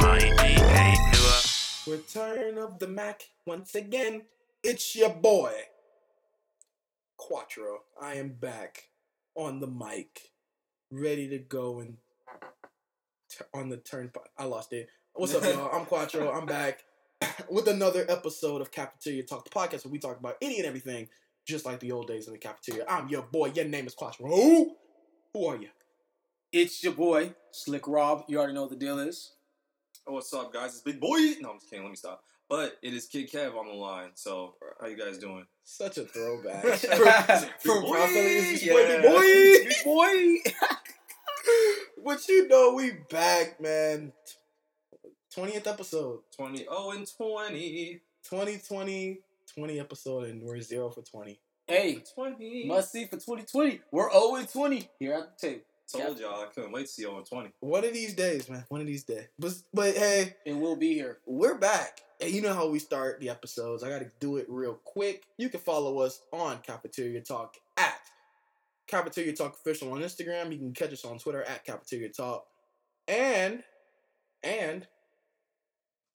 By DA Newer. Return of the Mac once again. It's your boy, Quattro. I am back on the mic, ready to go and t- on the turnpike. I lost it. What's up, y'all? I'm Quattro. I'm back with another episode of Cafeteria Talk, the podcast where we talk about any and everything, just like the old days in the cafeteria. I'm your boy. Your name is Quattro. Who? Who are you? It's your boy, Slick Rob. You already know what the deal is. Oh, what's up, guys? It's Big Boy. No, I'm just kidding. Let me stop. But it is Kid Kev on the line. So, how you guys doing? Such a throwback. For- for boy, yeah. boy, boy. Big boy. But you know we back, man. Twentieth episode, 20. Oh, and 20. 2020, 20 episode, and we're zero for twenty. hey, 20. must see for 2020. We're 0 and 20 here at the table. Told y'all I couldn't wait to see on 20. One of these days, man. One of these days. But but hey, And we'll be here. we're back. And you know how we start the episodes. I got to do it real quick. You can follow us on Cafeteria Talk at Cafeteria Talk Official on Instagram. You can catch us on Twitter at Cafeteria Talk. And, and,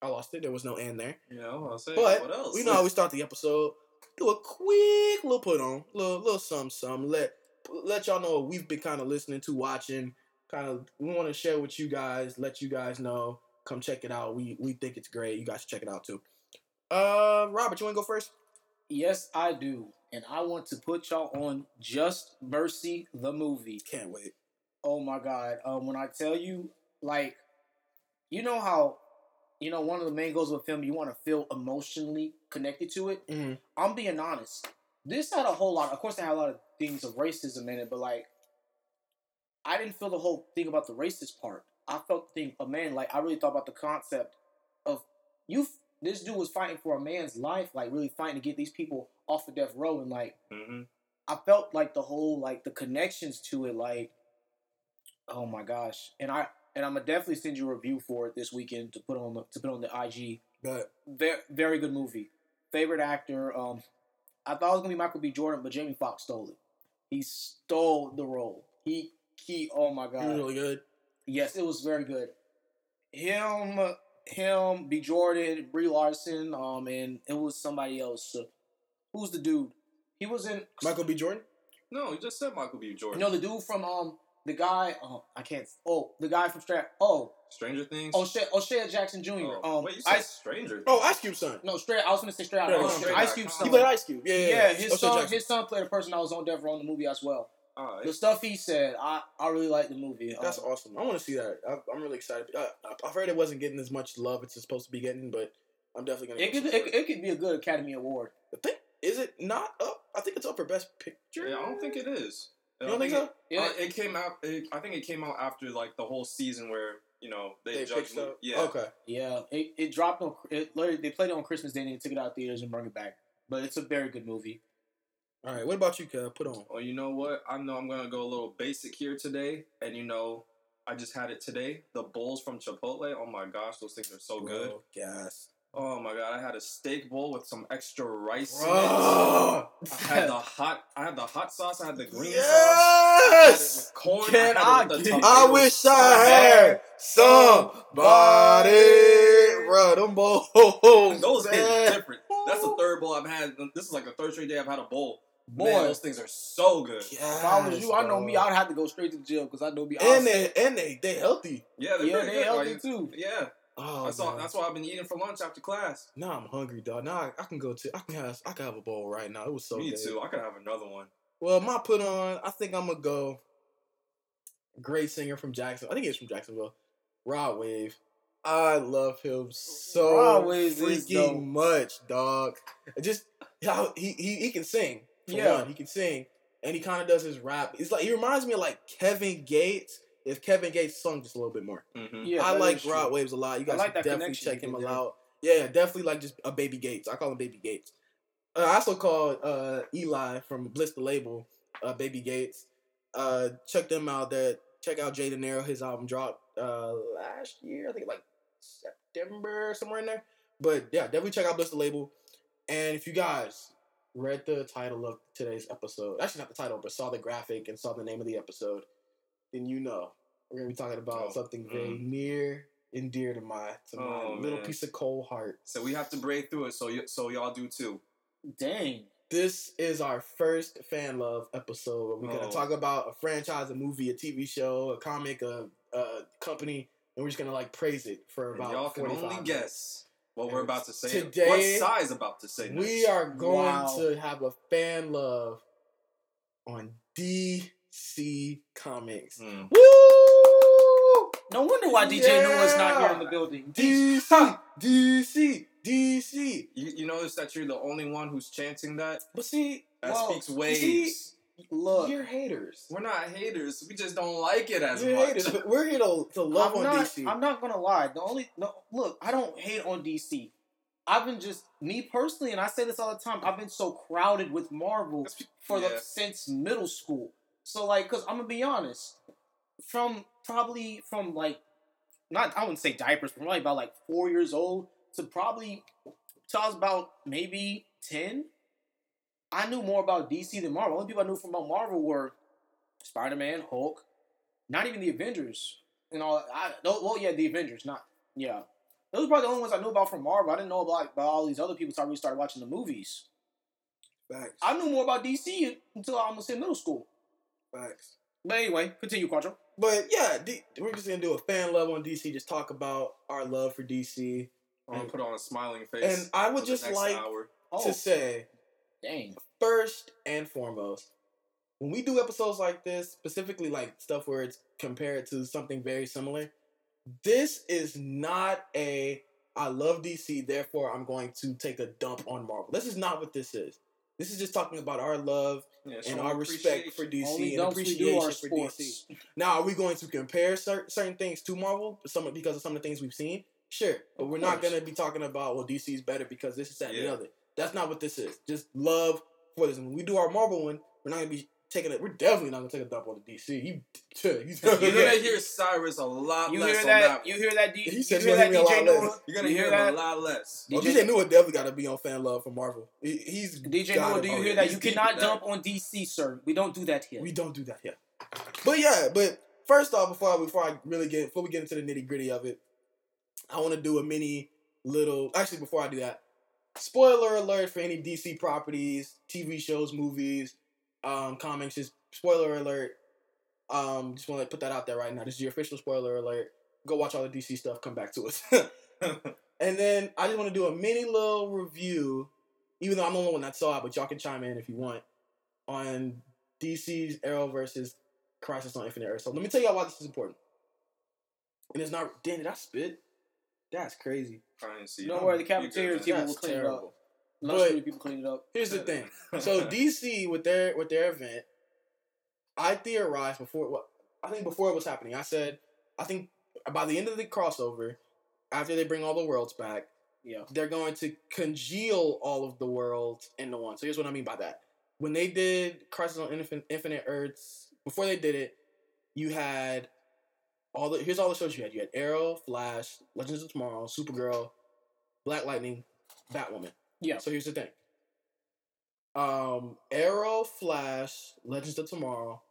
I lost it. There was no and there. You know, I'll say, But what else? we know how we start the episode. Do a quick little put on, little little some some. Let let y'all know what we've been kind of listening to, watching. Kind of, we want to share with you guys. Let you guys know. Come check it out. We we think it's great. You guys should check it out too. Uh, Robert, you want to go first? Yes, I do. And I want to put y'all on Just Mercy, the movie. Can't wait. Oh my God. Um, when I tell you, like, you know how, you know, one of the main goals of a film, you want to feel emotionally connected to it. hmm I'm being honest. This had a whole lot. Of course, it had a lot of things of racism in it, but like, I didn't feel the whole thing about the racist part. I felt the thing, a man, like, I really thought about the concept of you. This dude was fighting for a man's life, like, really fighting to get these people off of death row, and like, hmm I felt like the whole, like, the connections to it, like, oh my gosh, and I. And I'm gonna definitely send you a review for it this weekend to put on the to put on the IG But very very good movie. Favorite actor, um, I thought it was gonna be Michael B. Jordan, but Jamie Foxx stole it. He stole the role. He he. Oh my god. really good. Yes, it was very good. Him, him, B. Jordan, Brie Larson, um, and it was somebody else. Who's the dude? He was in. Michael B. Jordan. No, you just said Michael B. Jordan. You Jordan. know the dude from um the guy. Oh, I can't. Oh, the guy from Strat. Oh, Stranger Things? Oh, O'Shea, O'Shea Jackson Jr. Oh, um, wait, you said Ice. Stranger Oh, Ice Cube's son. No, straight. I was gonna say straight out. Yeah, Um, straight Ice out. Cube's He He played Ice Cube. Yeah, yeah. Yeah, yeah. his O'Shea son, Jackson. his son played a person that was on death row in the movie as well. All right. The stuff he said, I, I really like the movie. That's Um, awesome. I want to see that. I, I'm really excited. I, I've heard it wasn't getting as much love it's supposed to be getting, but I'm definitely gonna. It go could, it, it could be a good Academy Award. The thing is it not up? I think it's up for best picture. Yeah, I don't think it is. You don't think so? It, Yeah, uh, it came out. It, I think it came out after like the whole season where you know they, They judged. picked mo- up. Yeah. Okay. yeah. It, it dropped on. It, literally, they played it on Christmas Day and they took it out of theaters and brought it back. But it's a very good movie. All right. What about you, Kev? Put on. Well, you know what? I know I'm gonna go a little basic here today, and you know, I just had it today. The bowls from Chipotle. Oh my gosh, those things are so good. Bro, Gas. Oh my god, I had a steak bowl with some extra rice Bro. in it. I had the hot. I had the hot sauce. I had the green sauce. I had it Yes. corn. Can I, I it with get- I wish I had somebody. Bro, them bowls. Those man. hit different. That's the third bowl I've had. This is like the third straight day I've had a bowl. Boy, Man, those things are so good. if I was you, I know Yes, me. I'd have to go straight to the gym because I know me. And they and they they healthy. Yeah, they're yeah, pretty they good. healthy like, too. Yeah, Oh, that's all. That's what I've been eating for lunch after class. Now I'm hungry, dog. Now I, I can go to I can have I can have a bowl right now. It was so Me good. too. I could have another one. Well, my put on, I think I'm gonna go. Great singer from Jackson. I think he's from Jacksonville. Rod Wave. I love him so Rod Wave is freaking much, dog. Just how he, he he can sing. For Yeah. one, he can sing, and he kind of does his rap. It's like he reminds me of like Kevin Gates. If Kevin Gates sung just a little bit more, Mm-hmm. Yeah, I like is true. Rod Waves a lot. You guys like should that definitely check him out. Yeah, definitely like just a Baby Gates. I call him Baby Gates. Uh, I also called uh, Eli from Bliss the Label, uh, Baby Gates. Uh, check them out. That check out Jay De Niro. His album dropped uh, last year. I think like September somewhere in there. But yeah, definitely check out Bliss the Label. And if you guys read the title of today's episode, actually not the title, but saw the graphic and saw the name of the episode, then you know we're gonna be talking about Oh, something mm. very near and dear to my to my Oh, little man. piece of cold heart. So we have to break through it. So y- so y'all do too. Dang. This is our first fan love episode. We're gonna Oh. talk about a franchise, a movie, a TV show, a comic, a, a company, and we're just gonna like praise it for And about. y'all can 45 only minutes. guess what we're about to say. today, what size about to say? We next. are going Wow. to have a fan love on DC Comics. Hmm. Woo! No wonder why DJ Noah's not here in the building. DC, DC, DC. You, you notice that you're the only one who's chanting that? But see, That Well, speaks you waves. see- Look, you're haters. We're not haters. We just don't like it as You're much. haters, but we're here to, to love I'm on not, DC. I'm not gonna lie. The only no look, I don't hate on DC. I've been just me personally, and I say this all the time. I've been so crowded with Marvel for Yeah. the since middle school. So like, cause I'm gonna be honest, from probably from like, not I wouldn't say diapers, but probably about like four years old to probably till I was about maybe ten. I knew more about DC than Marvel. The only people I knew from about Marvel were Spider Man, Hulk, not even the Avengers. And all. I well, yeah, the Avengers, not yeah. Those were probably the only ones I knew about from Marvel. I didn't know about, about all these other people until I really started watching the movies. Facts. I knew more about DC until I almost hit middle school. Facts. But anyway, continue, Quattro. But yeah, D- we're just gonna do a fan love on DC. Just talk about our love for DC. I'm um, gonna put on a smiling face. And I would just like hour. Oh, to say, dang. first and foremost, when we do episodes like this, specifically like stuff where it's compared to something very similar, this is not a I love DC, therefore I'm going to take a dump on Marvel. This is not what this is. This is just talking about our love Yeah, and our respect for. DC Only and dumps we do appreciation for sports. DC. Now, are we going to compare cer- certain things to Marvel, some because of some of the things we've seen? Sure, but Of we're not going to be talking about well, DC is better because this is that and the other. That's not what this is. Just love for this. When we do our Marvel one, we're not going to be taking it. We're definitely not going to take a dump on the DC. You, he's You're gonna hear Cyrus a lot You less hear on that? that. You hear that? D- He you said hear he'll that, hear me a DJ lot less. Noah? You're gonna hear, hear him that? a lot less. Oh, DJ DJ Noah definitely got to be on fan love for Marvel. He, he's DJ gotta Noah, do you hear that? You cannot dump on DC, sir. We don't do that here. We don't do that here. But yeah, but first off, before I, before I really get before we get into the nitty gritty of it, I want to do a mini little. Actually, before I do that, spoiler alert for any DC properties, TV shows, movies, um, comics. Just spoiler alert. Um, just want to put that out there right now. This is your official spoiler alert. Go watch all the DC stuff. Come back to us. and then I just want to do a mini little review, even though I'm the only one that saw it, but y'all can chime in if you want on DC's Arrow versus Crisis on Infinite Earth. So let me tell y'all why this is important. And it's not. Damn, did I spit? That's crazy. I didn't see. Don't worry, the You good, cafeteria man. people will clean it up. Lunch But- people clean it up. Here's the thing. So DC with their with their event, I theorized before what I think before it was happening. I said I think by the end of the crossover, after they bring all the worlds back, Yeah. they're going to congeal all of the worlds into one. So here's what I mean by that. When they did Crisis on Infin- Infinite Earths, before they did it, you had all the here's all the shows you had. You had Arrow, Flash, Legends of Tomorrow, Supergirl, Black Lightning, Batwoman. Yeah. So here's the thing. Um, Arrow, Flash, Legends of Tomorrow,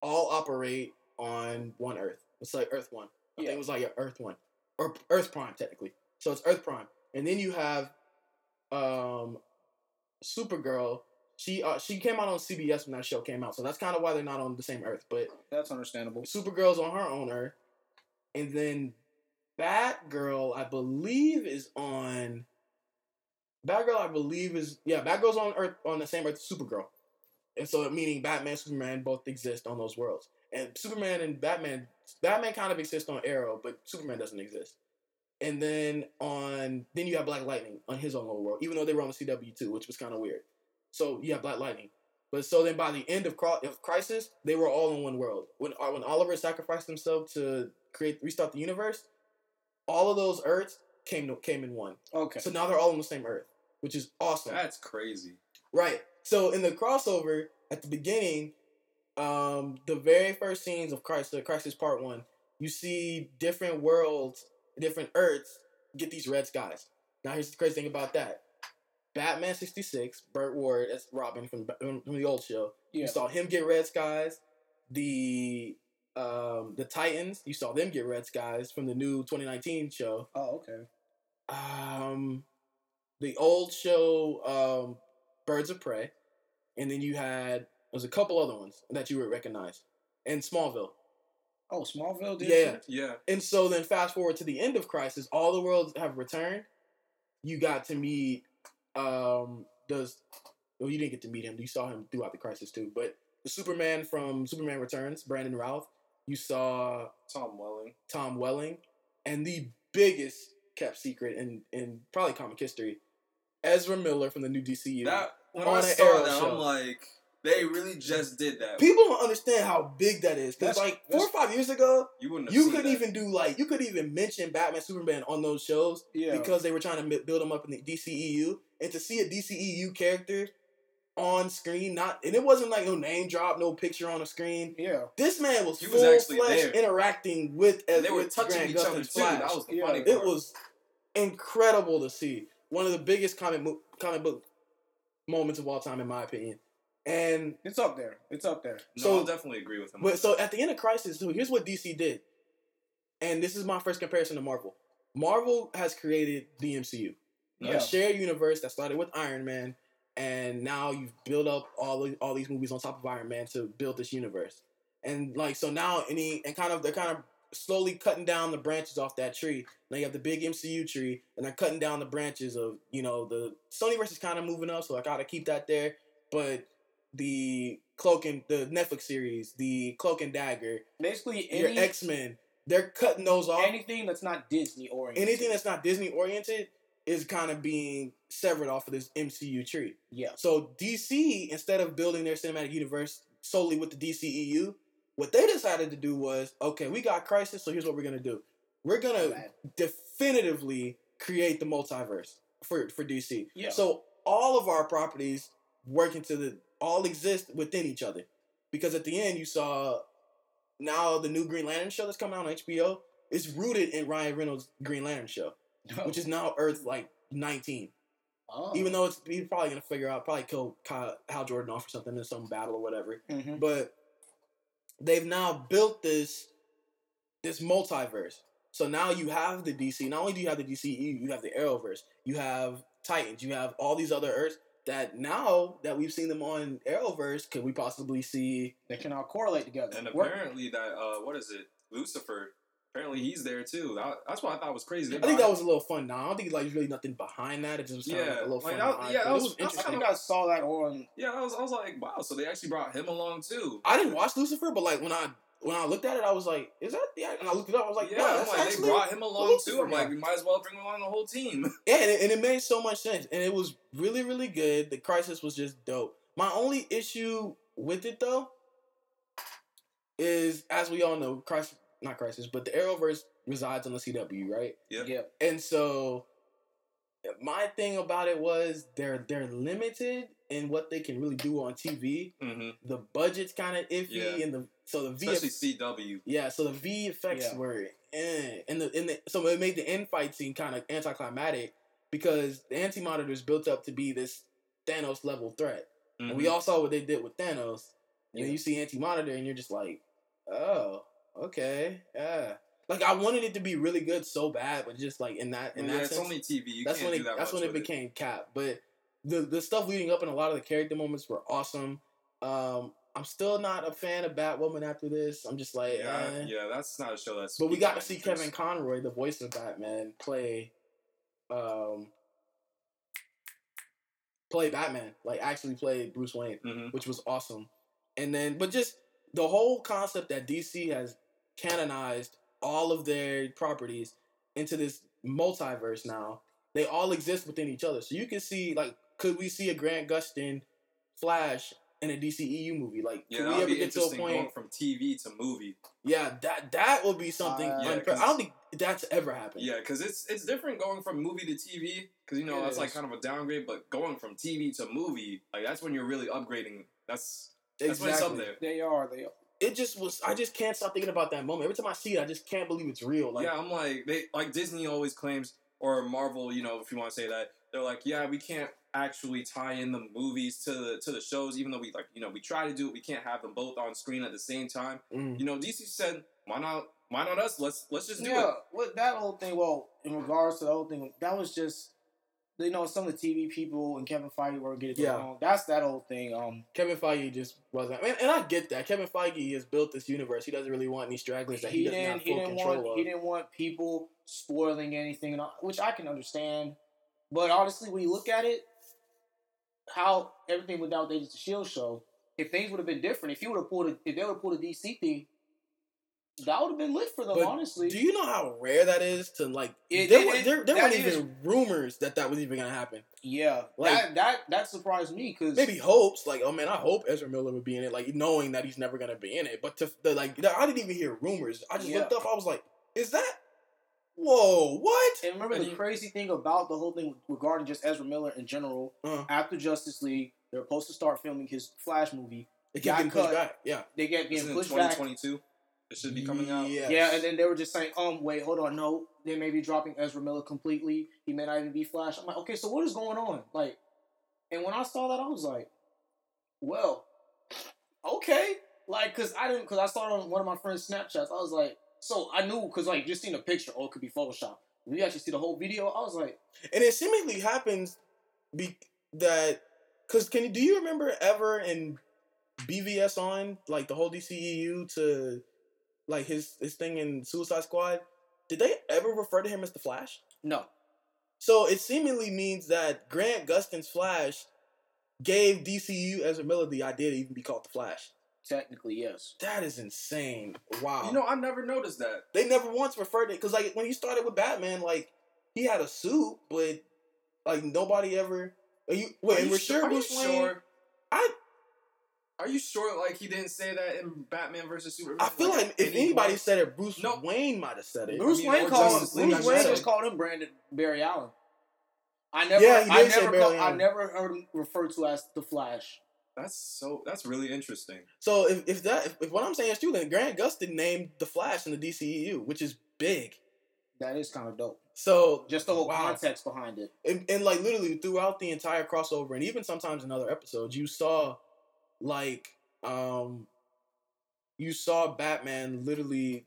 all operate on one Earth. It's like Earth One. I Yeah. think it was like Earth One or Earth Prime technically. So it's Earth Prime, and then you have um, Supergirl. She uh, she came out on CBS when that show came out, so that's kind of why they're not on the same Earth. But That's understandable. Supergirl's on her own Earth, and then Batgirl, I believe, is on. Batgirl, I believe, is yeah. Batgirl's on Earth on the same Earth as Supergirl, and so meaning Batman, Superman both exist on those worlds, and Superman and Batman, Batman kind of exist on Arrow, but Superman doesn't exist. And then on then you have Black Lightning on his own little world, even though they were on the CW too, which was kind of weird. So you have Black Lightning. But so then by the end of, of Crisis, they were all in one world. When uh, when Oliver sacrificed himself to create restart the universe, all of those Earths came to, came in one. Okay. So now they're all on the same Earth. Which is awesome. That's crazy. Right. So in the crossover at the beginning, um, the very first scenes of Crisis, Crisis Part One, you see different worlds, different Earths get these red skies. Now here's the crazy thing about that: Batman sixty six, Burt Ward as Robin from, from the old show. Yeah. You saw him get red skies. The um, the Titans, you saw them get red skies from the new 2019 show. Oh, okay. Um, the old show, um, Birds of Prey, and then you had there's a couple other ones that you would recognize, and Smallville. Oh, Smallville did. Yeah. too? Yeah. And so then fast forward to the end of Crisis, all the worlds have returned. You got to meet um does well you didn't get to meet him. You saw him throughout the Crisis too, but the Superman from Superman Returns, Brandon Routh. You saw Tom Welling. Tom Welling, and the biggest kept secret in in probably comic history, Ezra Miller from the new DCU. That when On I an saw Arrow that, show. I'm like, they really just did that. People don't understand how big that is because like four or five years ago, you wouldn't. Have you couldn't that. even do like you could even mention Batman, Superman on those shows Yeah. because they were trying to mi- build them up in the DCEU, and to see a DCEU character on screen, not and it wasn't like no name drop, no picture on the screen. yeah. This man was He full actually flesh there. interacting with And they were touching Grant each other Gustin's too. Flash. That was the Yeah. funny it was incredible to see. One of the biggest comic mo- comic book moments of all time, in my opinion. And It's up there. It's up there. No, so- I'll definitely agree with him. but so at the end of Crisis, so here's what DC did, and this is my first comparison to Marvel. Marvel has created the MCU, Yeah. a shared universe that started with Iron Man, and now you've built up all the, all these movies on top of Iron Man to build this universe. And like so now, any and kind of they're kind of slowly cutting down the branches off that tree. Now you have the big MCU tree, and they're cutting down the branches of you know the Sonyverse is kind of moving up, so I gotta keep that there. But the Cloak and the Netflix series, the Cloak and Dagger, Basically, your X Men, they're cutting those off. anything that's not Disney oriented. Anything that's not Disney oriented is kind of being severed off of this MCU tree. yeah. So DC, instead of building their cinematic universe solely with the DCEU, what they decided to do was, okay, we got Crisis, so here's what we're gonna do. We're gonna Bad. definitively create the multiverse for for DC. Yeah. So all of our properties work into the all exist within each other. Because at the end you saw now the new Green Lantern show that's coming out on HBO is rooted in Ryan Reynolds' Green Lantern show, which is now Earth like 19. oh. Even though it's he's probably gonna figure out probably kill Kyle, Hal Jordan off or something in some battle or whatever. Mhm. But they've now built this this multiverse. So now you have the DC. Not only do you have the DCEU, you have the Arrowverse. You have Titans. You have all these other Earths that now that we've seen them on Arrowverse, could we possibly see? they can all correlate together. and Work- apparently that uh, what is it? Lucifer. Apparently he's there too. That, that's what I thought was crazy. I think that was a little fun. Now I don't think like there's really nothing behind that. It just was kind of like Yeah, a little like fun. that- yeah, that It was- was I interesting. think I saw that on. yeah. I was I was like, wow. So they actually brought him along too. I didn't watch Lucifer, but like when I when I looked at it, I was like, "Is that?" Yeah, and I looked it up. I was like, yeah, "Yeah, I'm like, they brought him along Lucifer too. I'm like, we might as well bring along the whole team. Yeah, and it, and it made so much sense, and it was really, really good. The crisis was just dope. My only issue with it though is, as we all know, crisis not crisis, but the Arrowverse resides on the CW, right? Yeah. Yep. Yeah. And so, my thing about it was they're they're limited in what they can really do on TV. hmm The budget's kind of iffy, Yeah. and the so the Especially VF, CW. yeah, so the VFX Yeah. were eh. and the in the so it made the end fight scene kind of anticlimactic because the anti monitors built up to be this Thanos level threat, and Mhm. we all saw what they did with Thanos. And Yeah. then you see anti monitor, and you're just like, oh, okay, yeah. Like I wanted it to be really good so bad, but just like in that in yeah, that it's sense, only TV. You that's can't when do it that that's when it became cap. But the the stuff leading up and a lot of the character moments were awesome. Um, I'm still not a fan of Batwoman after this. I'm just like, Yeah, eh. yeah, that's not a show that's. But we got to see Kevin Conroy, the voice of Batman, play, um, play Batman, like actually play Bruce Wayne, hmm which was awesome. And then, but just the whole concept that DC has canonized all of their properties into this multiverse now. They all exist within each other, so you can see like, could we see a Grant Gustin Flash in a DCEU movie? Like, Yeah, can we ever be get to a interesting going point? from TV to movie. Yeah, that that would be something. Uh, Yeah, unpre- 'cause- I don't think that's ever happened. Yeah, because it's it's different going from movie to TV. Because you know It that's like kind of a downgrade, but going from TV to movie, like that's when you're really upgrading. That's that's when it's up exactly. there. They are. They are. It just was. I just can't stop thinking about that moment. Every time I see it, I just can't believe it's real. Like, yeah, I'm like they like Disney always claims or Marvel, you know, if you want to say that, they're like, yeah, we can't actually tie in the movies to the to the shows, even though we like, you know, we try to do it, we can't have them both on screen at the same time. mm, You know, DC said, why not? Why not us? Let's let's just do yeah, it. with that whole thing. Well, in regards to the whole thing, that was just you know some of the TV people and Kevin Feige were getting Yeah. wrong. That's that whole thing. Um, Kevin Feige just wasn't. And, and I get that. Kevin Feige has built this universe. He doesn't really want any stragglers that he, he doesn't didn't have he full didn't control want of. he didn't want people spoiling anything, which I can understand. But honestly, when you look at it, how everything went down with Agents of Shield show, if things would have been different, if he would have pulled a, if they would have pulled a DC thing, that would have been lit for them. But honestly, Do you know how rare that is to like? It- there it- were, it- there, there that weren't is- even rumors that that was even gonna happen. yeah, Like- that that that surprised me because Maybe hopes, like, oh man, I hope Ezra Miller would be in it, like knowing that he's never gonna be in it. But to the like, I didn't even hear rumors. I just Yeah. looked up. I was like, is that? Whoa, what? And remember And the you- crazy thing about the whole thing regarding just Ezra Miller in general. Uh, After Justice League, they're supposed to start filming his Flash movie. it kept Got getting pushed cut. back. Yeah. They get It's getting in pushed back. 2022. It should be coming out. Yes. Yeah, and then they were just saying, um, wait, hold on, no, they may be dropping Ezra Miller completely. He may not even be Flash. I'm like, okay, so what is going on? Like, and when I saw that, I was like, well, okay, like, cause I didn't, cause I saw it on one of my friends' Snapchats. I was like, so I knew, cause like just seeing a picture, oh, it could be Photoshop. When you actually see the whole video, I was like, and it seemingly happens be that because can you do you remember ever in BVS on like the whole DCEU to like his his thing in Suicide Squad? Did they ever refer to him as the Flash? no, So it seemingly means that Grant Gustin's Flash gave DCU Ezra Miller the idea to even be called the Flash. technically yes. That is insane. Wow. You know, I never noticed that. they never once referred to it because like when he started with Batman, like he had a suit, but like nobody ever. Are you wait? Are you we're su- sure are you Bruce Wayne. sure? I Are you sure? Like he didn't say that in Batman versus Superman? I feel like, if any anybody point? said it, Bruce No. Wayne might have said it. Bruce mean, Wayne called Justice League, Bruce Wayne just called him Brandon Barry Allen. I never, Yeah, he I did say never, Barry call, I never heard him referred to as the Flash. that's so. That's really interesting. So if, if that if, if what I'm saying is true, then Grant Gustin named the Flash in the DCEU, which is big. That is kind of dope. So Just the whole Wow. context behind it. and, and like literally throughout the entire crossover and even sometimes in other episodes you saw like um you saw batman literally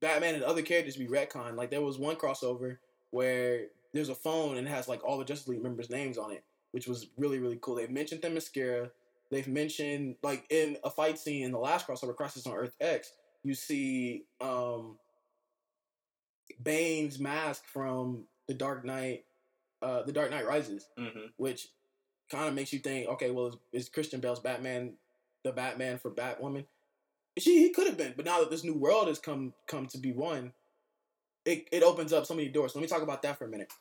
batman and other characters be retcon like there was one crossover where there's a phone and it has like all the justice league members names on it which was really really cool. They've mentioned them mascara. They've mentioned like in a fight scene in the last crossover crisis on earth x you see um bane's mask from the dark knight uh, The Dark Knight Rises, Mm-hmm. which kind of makes you think, okay, well, is, is Christian Bale's Batman the Batman for Batwoman? She he could have been, but now that this new world has come come to be one, it it opens up so many doors. Let me talk about that for a minute.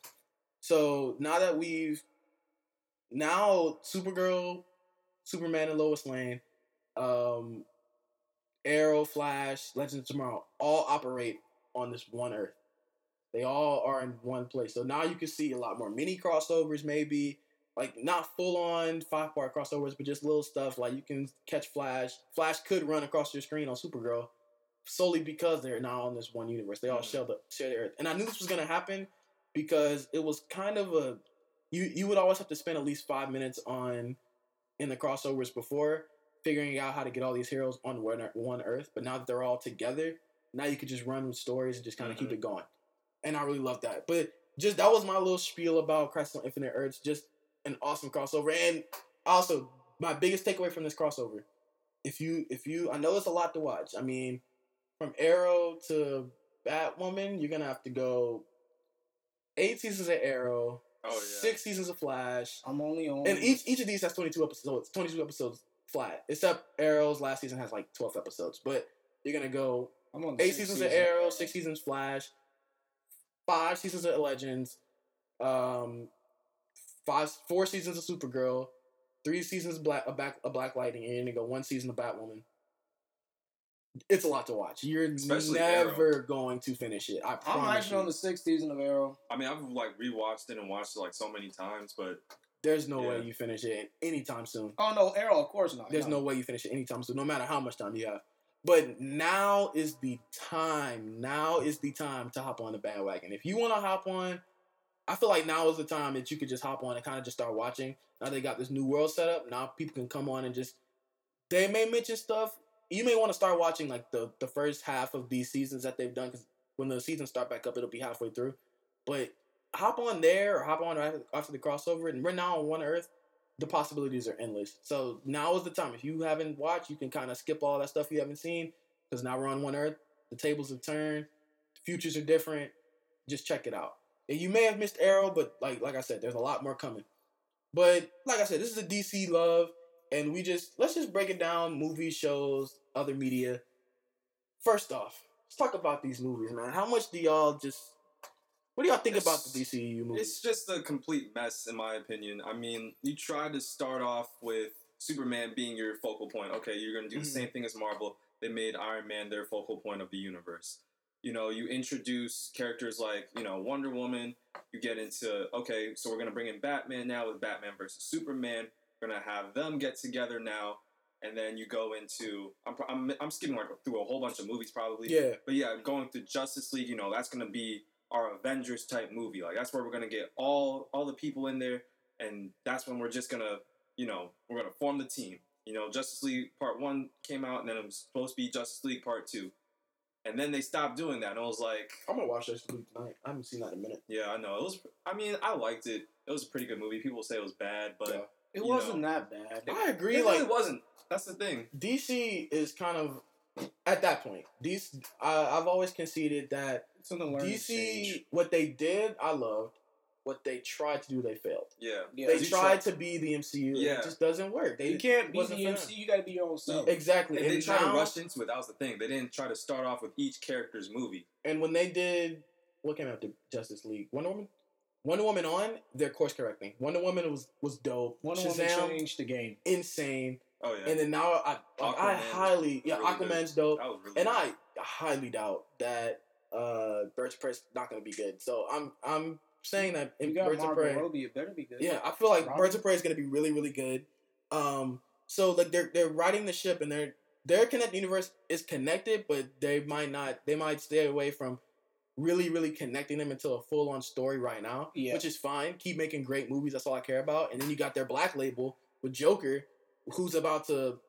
So now that we've now Supergirl, Superman, and Lois Lane, um, Arrow, Flash, Legends of Tomorrow all operate on this one Earth. They all are in one place. So now you can see a lot more mini crossovers, maybe like not full on five part crossovers, but just little stuff like you can catch Flash. Flash could run across your screen on Supergirl solely because they're now on this one universe. They all Mhm. share the share the Earth, and I knew this was gonna happen because it was kind of a you you would always have to spend at least five minutes on in the crossovers before figuring out how to get all these heroes on one one Earth. But now that they're all together, now you could just run with stories and just kind of keep Mhm. it going. And I really love that. But just that was my little spiel about Crisis on Infinite Earths. Just an awesome crossover. And also my biggest takeaway from this crossover, if you if you I know it's a lot to watch. I mean, from Arrow to Batwoman, you're gonna have to go eight seasons of Arrow, Oh yeah. six seasons of Flash, I'm only on. and each each of these has 22 episodes. 22 episodes flat. Except Arrow's last season has like 12 episodes. But you're gonna go I'm on the eight sixth seasons of. Arrow, six seasons Flash, five seasons of Legends, um, five four seasons of Supergirl, three seasons of Black a Black a Black Lightning, and you're gonna go one season of Batwoman. It's a lot to watch. You're Especially never going to finish it. I I'm promise actually you. on the sixth season of Arrow. I mean, I've like rewatched it and watched it like so many times, but There's no way Yeah. you finish it anytime soon. Oh no, Arrow, of course not. There's no way you finish it anytime soon, no matter how much time you have. But now is the time. Now is the time to hop on the bandwagon. If you want to hop on, I feel like now is the time that you could just hop on and kind of just start watching. Now they got this new world set up. Now people can come on and just. They may mention stuff. You may want to start watching like the the first half of these seasons that they've done because when the seasons start back up, it'll be halfway through. But hop on there or hop on after, after the crossover, and we're now on One Earth the possibilities are endless. So now is the time. If you haven't watched, you can kind of skip all that stuff you haven't seen because now we're on one Earth. The tables have turned. The futures are different. Just check it out. And you may have missed Arrow, but like like I said, there's a lot more coming. But like I said, this is a DC love, and we just let's just break it down: movies, shows, other media. First off, let's talk about these movies, man. How much do y'all just? What do y'all think about the It's- DCU movies? It's just a complete mess, in my opinion. I mean, you try to start off with Superman being your focal point. Okay, you're gonna do the mm-hmm. same thing as Marvel. They made Iron Man their focal point of the universe. You know, you introduce characters like you know Wonder Woman. You get into okay, so we're gonna bring in Batman now with Batman versus Superman. We're gonna have them get together now, and then you go into I'm I'm, I'm skipping like through a whole bunch of movies probably. yeah, But yeah, going to Justice League, you know, that's gonna be our Avengers type movie. Like that's where we're gonna get all all the people in there, and that's when we're just gonna, you know, we're gonna form the team. You know, Justice League Part One came out, and then it was supposed to be Justice League Part Two, and then they stopped doing that, and I was like, I'm gonna watch this movie tonight. I haven't seen that in a minute. yeah, I know it was. I mean, I liked it. It was a pretty good movie. People say it was bad, but Yeah. It wasn't know. that bad. I agree. it like really wasn't. That's the thing. DC is kind of at that point. DC, I, I've always conceded that It's in the DC, stage. what they did, I loved. What they tried to do, they failed. Yeah. Yeah, they tried to be the MCU. and Yeah. It just doesn't work. They you can't be the wasn't them. You got to be your own self. exactly. They And didn't try to rush into it. That was the thing. They didn't try to start off with each character's movie. And when they did, what came after Justice League? Wonder Woman. Wonder Woman on their course correcting. Wonder Woman was was dope. Wonder Shazam, Woman changed the game. insane. Oh yeah. And then now I like, I highly yeah really good. Aquaman's dope. that was really. And good. I highly doubt that uh Birds of Prey not going to be good. So I'm I'm saying that You in got Birds of Margot Prey, Robbie. It better be good. yeah, I feel like. Birds of Prey is going to be really really good. Um, so like they're they're riding the ship and they're their connected universe is connected, but they might not. They might stay away from really really connecting them into a full on story right now, Yeah. which is fine. Keep making great movies. That's all I care about. And then you got their black label with Joker, who's about to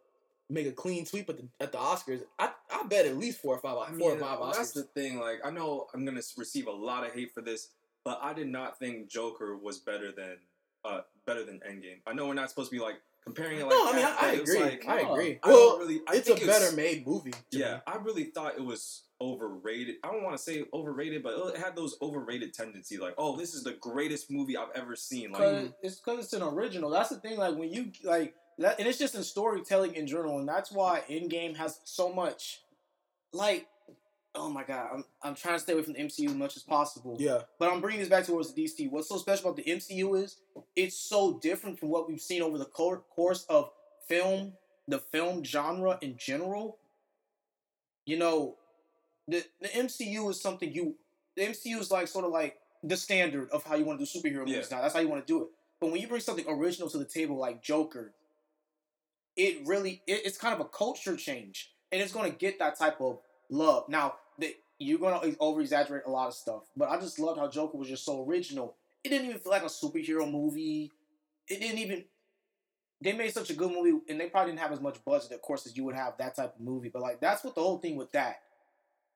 make a clean sweep at the at the Oscars. I I bet at least four or five I four mean, or five Oscars. that's the thing. Like, I know I'm gonna receive a lot of hate for this, but I did not think Joker was better than uh better than Endgame. I know we're not supposed to be like comparing it like no, I mean I, I but it was agree. like- I no, agree. I well, really. I it's a better made movie. Yeah, me. I really thought it was overrated. I don't want to say overrated, but it had those overrated tendency. Like, oh, this is the greatest movie I've ever seen. Like, Cause it's because it's an original. That's the thing. Like when you like that, and it's just in storytelling in general, and that's why Endgame has so much. Like, oh my god, I'm I'm trying to stay away from the MCU as much as possible. Yeah. But I'm bringing this back towards the DC. What's so special about the MCU is it's so different from what we've seen over the co- course of film, the film genre in general. You know, the the MCU is something you. The MCU is like sort of like the standard of how you want to do superhero movies Yeah. now. That's how you want to do it. But when you bring something original to the table like Joker, it really it, it's kind of a culture change, and it's going to get that type of love. Now, the, you're going to over exaggerate a lot of stuff, but I just loved how Joker was just so original. It didn't even feel like a superhero movie. It didn't even. They made such a good movie, and they probably didn't have as much budget, of course, as you would have that type of movie. But like, that's what the whole thing with that.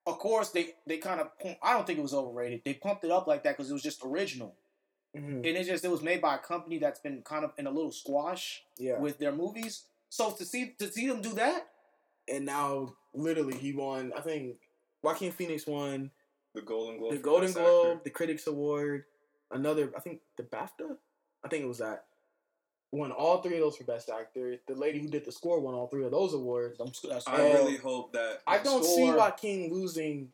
Of course, they they kind of. I don't think it was overrated. They pumped it up like that because it was just original, Mhm. and it just it was made by a company that's been kind of in a little squash Yeah. with their movies. So to see to see them do that, and now literally he won. I think Joaquin Phoenix won the Golden Globe. the Golden Best Globe, Actor. the Critics Award, another. I think the BAFTA. I think it was that. Won all three of those for Best Actor. The lady who did the score won all three of those awards. I'm, that's I really hope that. I don't see score- Joaquin losing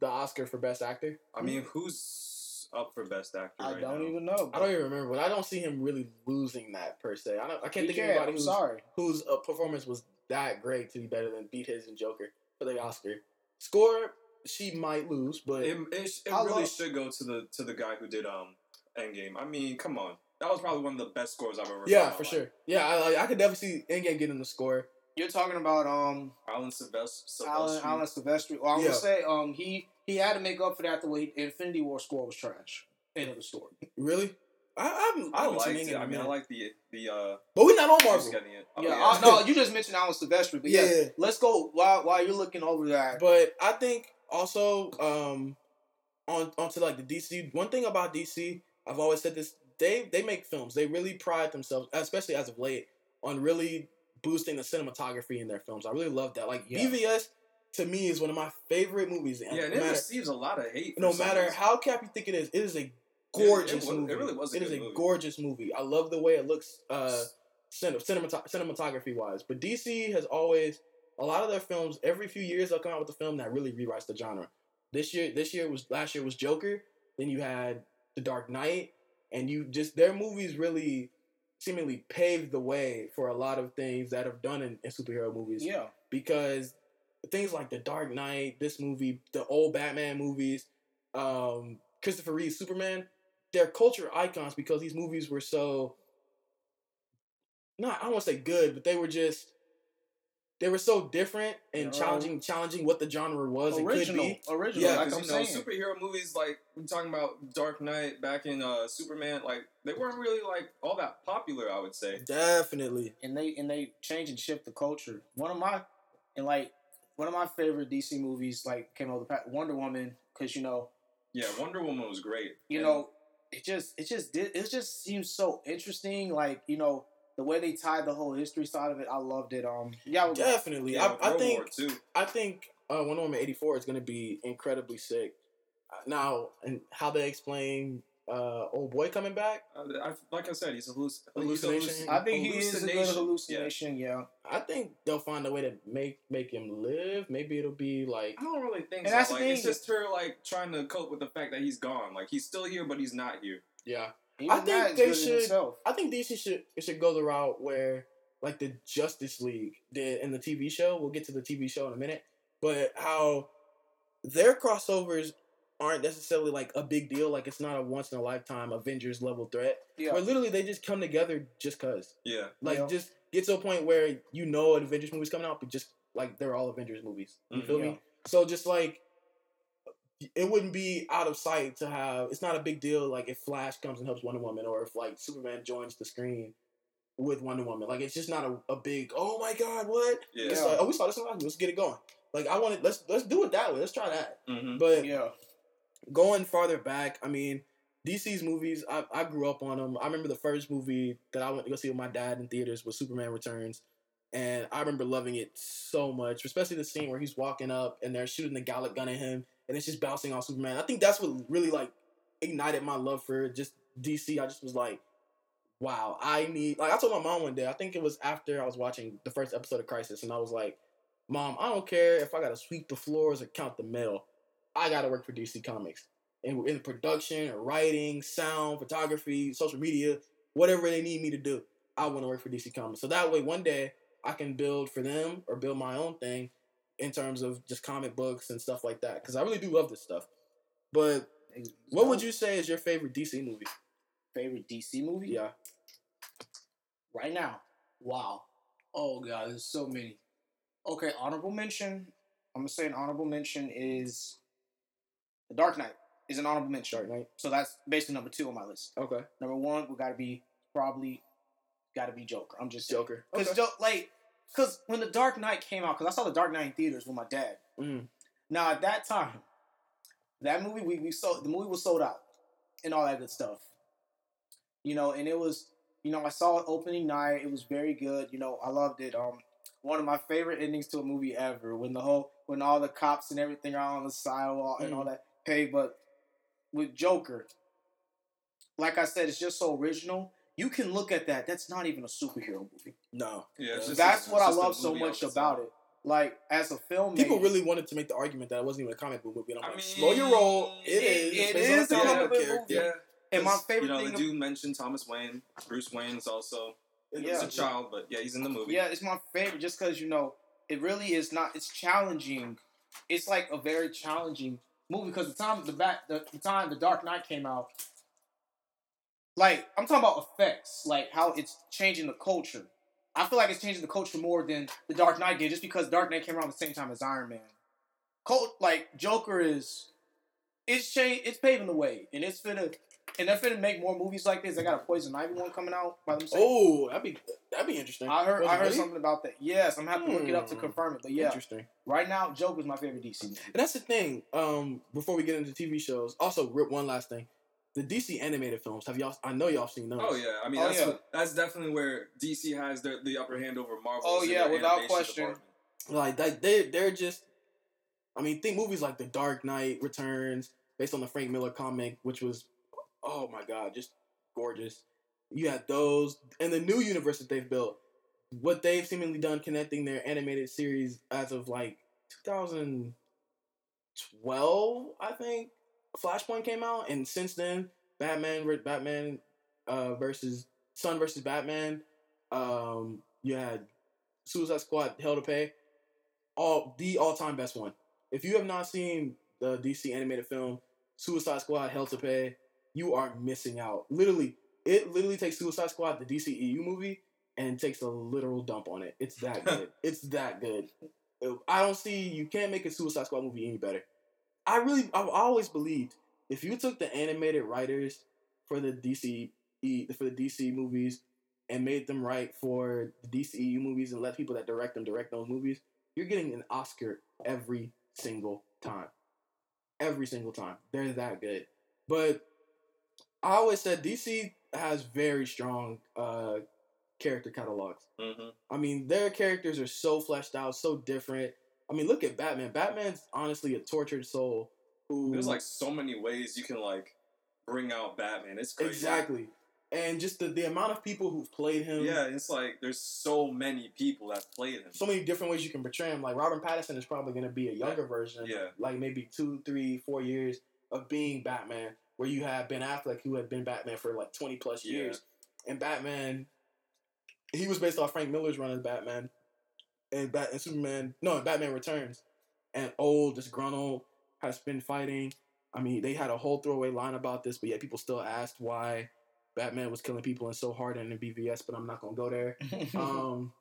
the Oscar for Best Actor. I mean, who's up for best actor? I right don't now? even know. I don't even remember, but I don't see him really losing that per se. I don't. I can't He think of can't, anybody I'm who's, sorry. whose uh, performance was that great to be better than beat his and Joker for the Oscar. Score, she might lose, but It, it, it really love- should go to the to the guy who did um Endgame. I mean, come on, that was probably one of the best scores I've ever. yeah, for life. sure. Yeah, I, like, I could definitely see Endgame getting the score. You're talking about um Alan Silvestri. Alan Alan Silvestri. Well, I'm Yeah. gonna say um he he had to make up for that the way Infinity War score was trash. End of the story. Really? I, I haven't, I I haven't liked it. I in a mean, I like the the uh. but we're not on just Marvel. getting it. Oh, yeah, I, no, you just mentioned Alan Silvestri, but yeah, Yeah. let's go while while you're looking over that. But I think also um on onto like the DC. One thing about DC, I've always said this: they they make films. They really pride themselves, especially as of late, on really boosting the cinematography in their films. I really love that. Like Yeah. BVS to me is one of my favorite movies. Yeah, no and it matter, receives a lot of hate. no matter how cap you think it is, it is a It gorgeous was- it movie. really was a It is a movie. gorgeous movie. I love the way it looks, uh, cin- cinematography wise. But DC has always a lot of their films. Every few years they'll come out with a film that really rewrites the genre. This year, this year was last year was Joker. Then you had The Dark Knight, and you just their movies really seemingly paved the way for a lot of things that have done in, in superhero movies yeah, because things like The Dark Knight, this movie, the old Batman movies, um, Christopher Reeve Superman, they're culture icons because these movies were so not I don't want to say good, but they were just they were so different and Yeah. challenging challenging what the genre was and could be. original. Yeah, like I'm you know, saying. superhero movies like we're talking about Dark Knight back in uh, Superman, like they weren't really like all that popular. I would say. Definitely. and they and they change and shift the culture. One of my and like one of my favorite DC movies like came out the past Wonder Woman because you know Yeah, Wonder Woman was great. you And- know it just it just did it just seems so interesting like you know the way they tied the whole history side of it I loved it um yeah we- Definitely. yeah, I, I think War Two. I think uh, Wonder Woman eighty four is going to be incredibly sick. Uh, Now, and how they explain uh, old boy coming back, Uh, I, like I said, he's a halluc- Hallucination. He's a I think he is a good hallucination. hallucination yeah, I think they'll find a way to make make him live. Maybe it'll be like I don't really think And so. that's the like, it's just her like trying to cope with the fact that he's gone. Like he's still here, but he's not here. yeah. Even I think they should- itself. I think DC should it should go the route where like the Justice League did in the TV show. We'll get to the TV show in a minute, but how their crossovers aren't necessarily like a big deal. Like it's not a once in a lifetime Avengers level threat. yeah Where literally they just come together just cause. Yeah, Like Yeah. just get to a point where you know an Avengers movie's coming out, but just like they're all Avengers movies. You Mhm. feel Yeah. me? So just like it wouldn't be out of sight to have. It's not a big deal. Like if Flash comes and helps Wonder Woman, or if like Superman joins the screen with Wonder Woman. Like it's just not a, a big. Oh my God! What? yeah. It's like oh we saw this in last movie, Let's get it going. Like I want to let's let's do it that way. Let's try that. hmm But yeah going farther back, I mean, DC's movies, I, I grew up on them. I remember the first movie that I went to go see with my dad in theaters was Superman Returns. And I remember loving it so much, especially the scene where he's walking up and they're shooting the Gatling gun at him and it's just bouncing off Superman. I think that's what really like ignited my love for just DC. I just was like, wow, I need like I told my mom one day, I think it was after I was watching the first episode of Crisis, and I was like, Mom, I don't care if I gotta sweep the floors or count the mail. I gotta work for DC Comics. In, in production, or writing, sound, photography, social media, whatever they need me to do, I want to work for DC Comics. So that way, one day I can build for them or build my own thing in terms of just comic books and stuff like that. Because I really do love this stuff. But what would you say is your favorite DC movie? favorite DC movie Yeah. right now. Wow. Oh god, there's so many. Okay, honorable mention. I'm gonna say an honorable mention is The Dark Knight is an honorable mention. Dark Knight. So that's basically number two on my list. Okay. Number one, we gotta be probably gotta be Joker. I'm just saying. Joker. Because Okay. like, because when The Dark Knight came out, because I saw The Dark Knight in theaters with my dad. Mhm. Now at that time, that movie we, we sold the movie was sold out and all that good stuff. You know, and it was you know I saw it opening night. It was very good. You know, I loved it. Um, one of my favorite endings to a movie ever when the whole when all the cops and everything are on the sidewalk and all that. Hey, but with Joker, like I said, it's just so original. You can look at that. That's not even a superhero movie. No. Yeah, just That's what I it's just a love so much about it. like as a film, People really wanted to make the argument that it wasn't even a comic book movie. And I'm I like, mean, slow your roll. It it- is. It's it based on is a comic comic book book character. Yeah. And my 'cause, favorite you know, thing they do mention Thomas Wayne. Bruce Wayne is also Yeah. he's a child, but yeah, he's in the movie. Yeah, it's my favorite just because you know it really is not. It's challenging. It's like a very challenging movie because the time the back the, the time the Dark Knight came out, like I'm talking about effects, like how it's changing the culture. I feel like it's changing the culture more than the Dark Knight did, just because Dark Knight came around the same time as Iron Man. Cult like Joker is, it's change, it's paving the way, and it's finna, and they're finna make more movies like this. They got a Poison Ivy one coming out by themselves. Oh, that'd be that'd be interesting. I heard Was I heard really? something about that. Yes, I'm happy to look it up to Hmm. confirm it. But yeah, Interesting. right now Joker's my favorite DC movie. And that's the thing. Um, before we get into TV shows, also rip one last thing. The DC animated films. Have y'all? I know y'all seen those. Oh yeah, I mean Oh, that's yeah. what- that's definitely where DC has the, the upper hand over Marvel. Oh, yeah, without question. department. Like that, they they're just. I mean, think movies like The Dark Knight Returns, based on the Frank Miller comic, which was, oh my god, just gorgeous. You had those, and the new universe that they've built. What they've seemingly done, connecting their animated series as of like 2012, I think. Flashpoint came out, and since then, Batman, Batman, uh, versus Sun versus Batman. Um, you had Suicide Squad, Hell to Pay, all the all time best one. If you have not seen the DC animated film Suicide Squad, Hell to Pay, you are missing out. Literally, it literally takes Suicide Squad, the DCEU movie, and takes a literal dump on it. It's that good. it's that good. I don't see you can't make a Suicide Squad movie any better. I really, I've always believed if you took the animated writers for the DC for the DC movies and made them write for the DCEU movies and let people that direct them direct those movies, you're getting an Oscar every single time. Every single time. They're that good. But I always said DC has very strong uh, character catalogs. Mhm. I mean, their characters are so fleshed out, so different. I mean, look at Batman. Batman's honestly a tortured soul who There's like so many ways you can like bring out Batman. It's crazy. exactly, and just the, the amount of people who've played him. Yeah, it's like there's so many people that played him. so many different ways you can portray him. Like Robert Pattinson is probably going to be a younger version. Yeah. Like maybe two, three, four years of being Batman, where you have Ben Affleck, who had been Batman for like twenty plus Yeah. years, and Batman. He was based off Frank Miller's run as Batman, and Bat and Superman. No, Batman Returns, and old, disgruntled, has been fighting. I mean, they had a whole throwaway line about this, but yet people still asked why Batman was killing people and so hard in the BVS. But I'm not gonna go there. Um,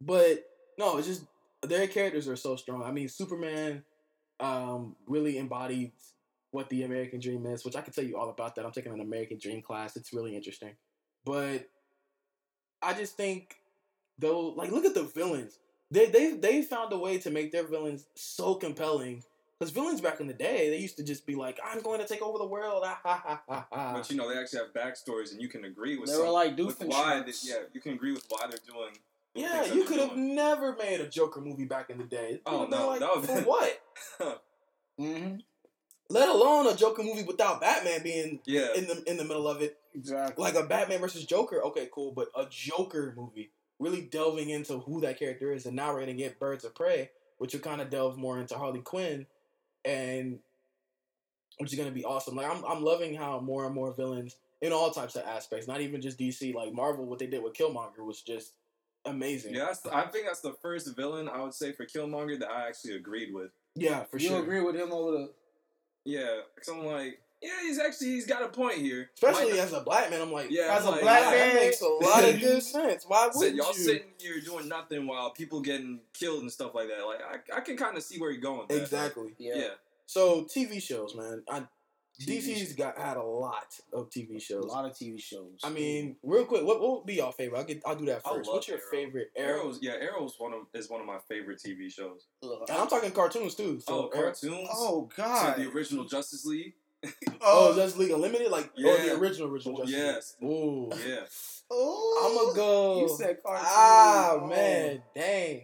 but no, it's just their characters are so strong. I mean, Superman um, really embodied what the American dream is, which I can tell you all about that. I'm taking an American dream class. It's really interesting. But I just think though, like look at the villains. They they they found a way to make their villains so compelling. Because villains back in the day, they used to just be like, "I'm going to take over the world." Ah, ha, ha, ha, ha. But you know, they actually have backstories, and you can agree with they some, were like with why. They, yeah, you can agree with why they're doing. Yeah, you could have never made a Joker movie back in the day. It Oh, no, like, that for what? hmm Let alone a Joker movie without Batman being Yeah, in the in the middle of it, Exactly. like a Batman versus Joker. Okay, cool, but a Joker movie, really delving into who that character is, and now we're gonna get Birds of Prey, which will kind of delve more into Harley Quinn, and which is gonna be awesome. Like I'm I'm loving how more and more villains in all types of aspects, not even just DC, like Marvel, what they did with Killmonger was just amazing. yeah. That's, I think that's the first villain I would say for Killmonger that I actually agreed with. yeah, for you sure. You agree with him over the? Yeah, because I'm like, yeah, he's actually he's got a point here. Especially as a black man, I'm like, Yeah, as a I'm like, black yeah, man, that makes a lot of good sense. Why Said would y'all you? sitting here doing nothing while people getting killed and stuff like that. Like I, I can kind of see where you're going. with that. Exactly. Yeah. Yeah. So TV shows, man. I, TV DC's got had a lot of TV shows. A lot of TV shows. I mean, real quick, what, what would be your favorite? I'll get, I'll do that first. What's your Arrow. favorite Arrow? Arrow's yeah, Arrow's one of is one of my favorite TV shows. Look, And I'm talking cartoons too. So oh, Arrow- cartoons. Oh So God. the original Justice League. Oh, Justice League Unlimited, like or the original original Justice yes. League. Ooh, Yeah. Oh, I'm gonna go. You said cartoon. Ah Oh. man, dang.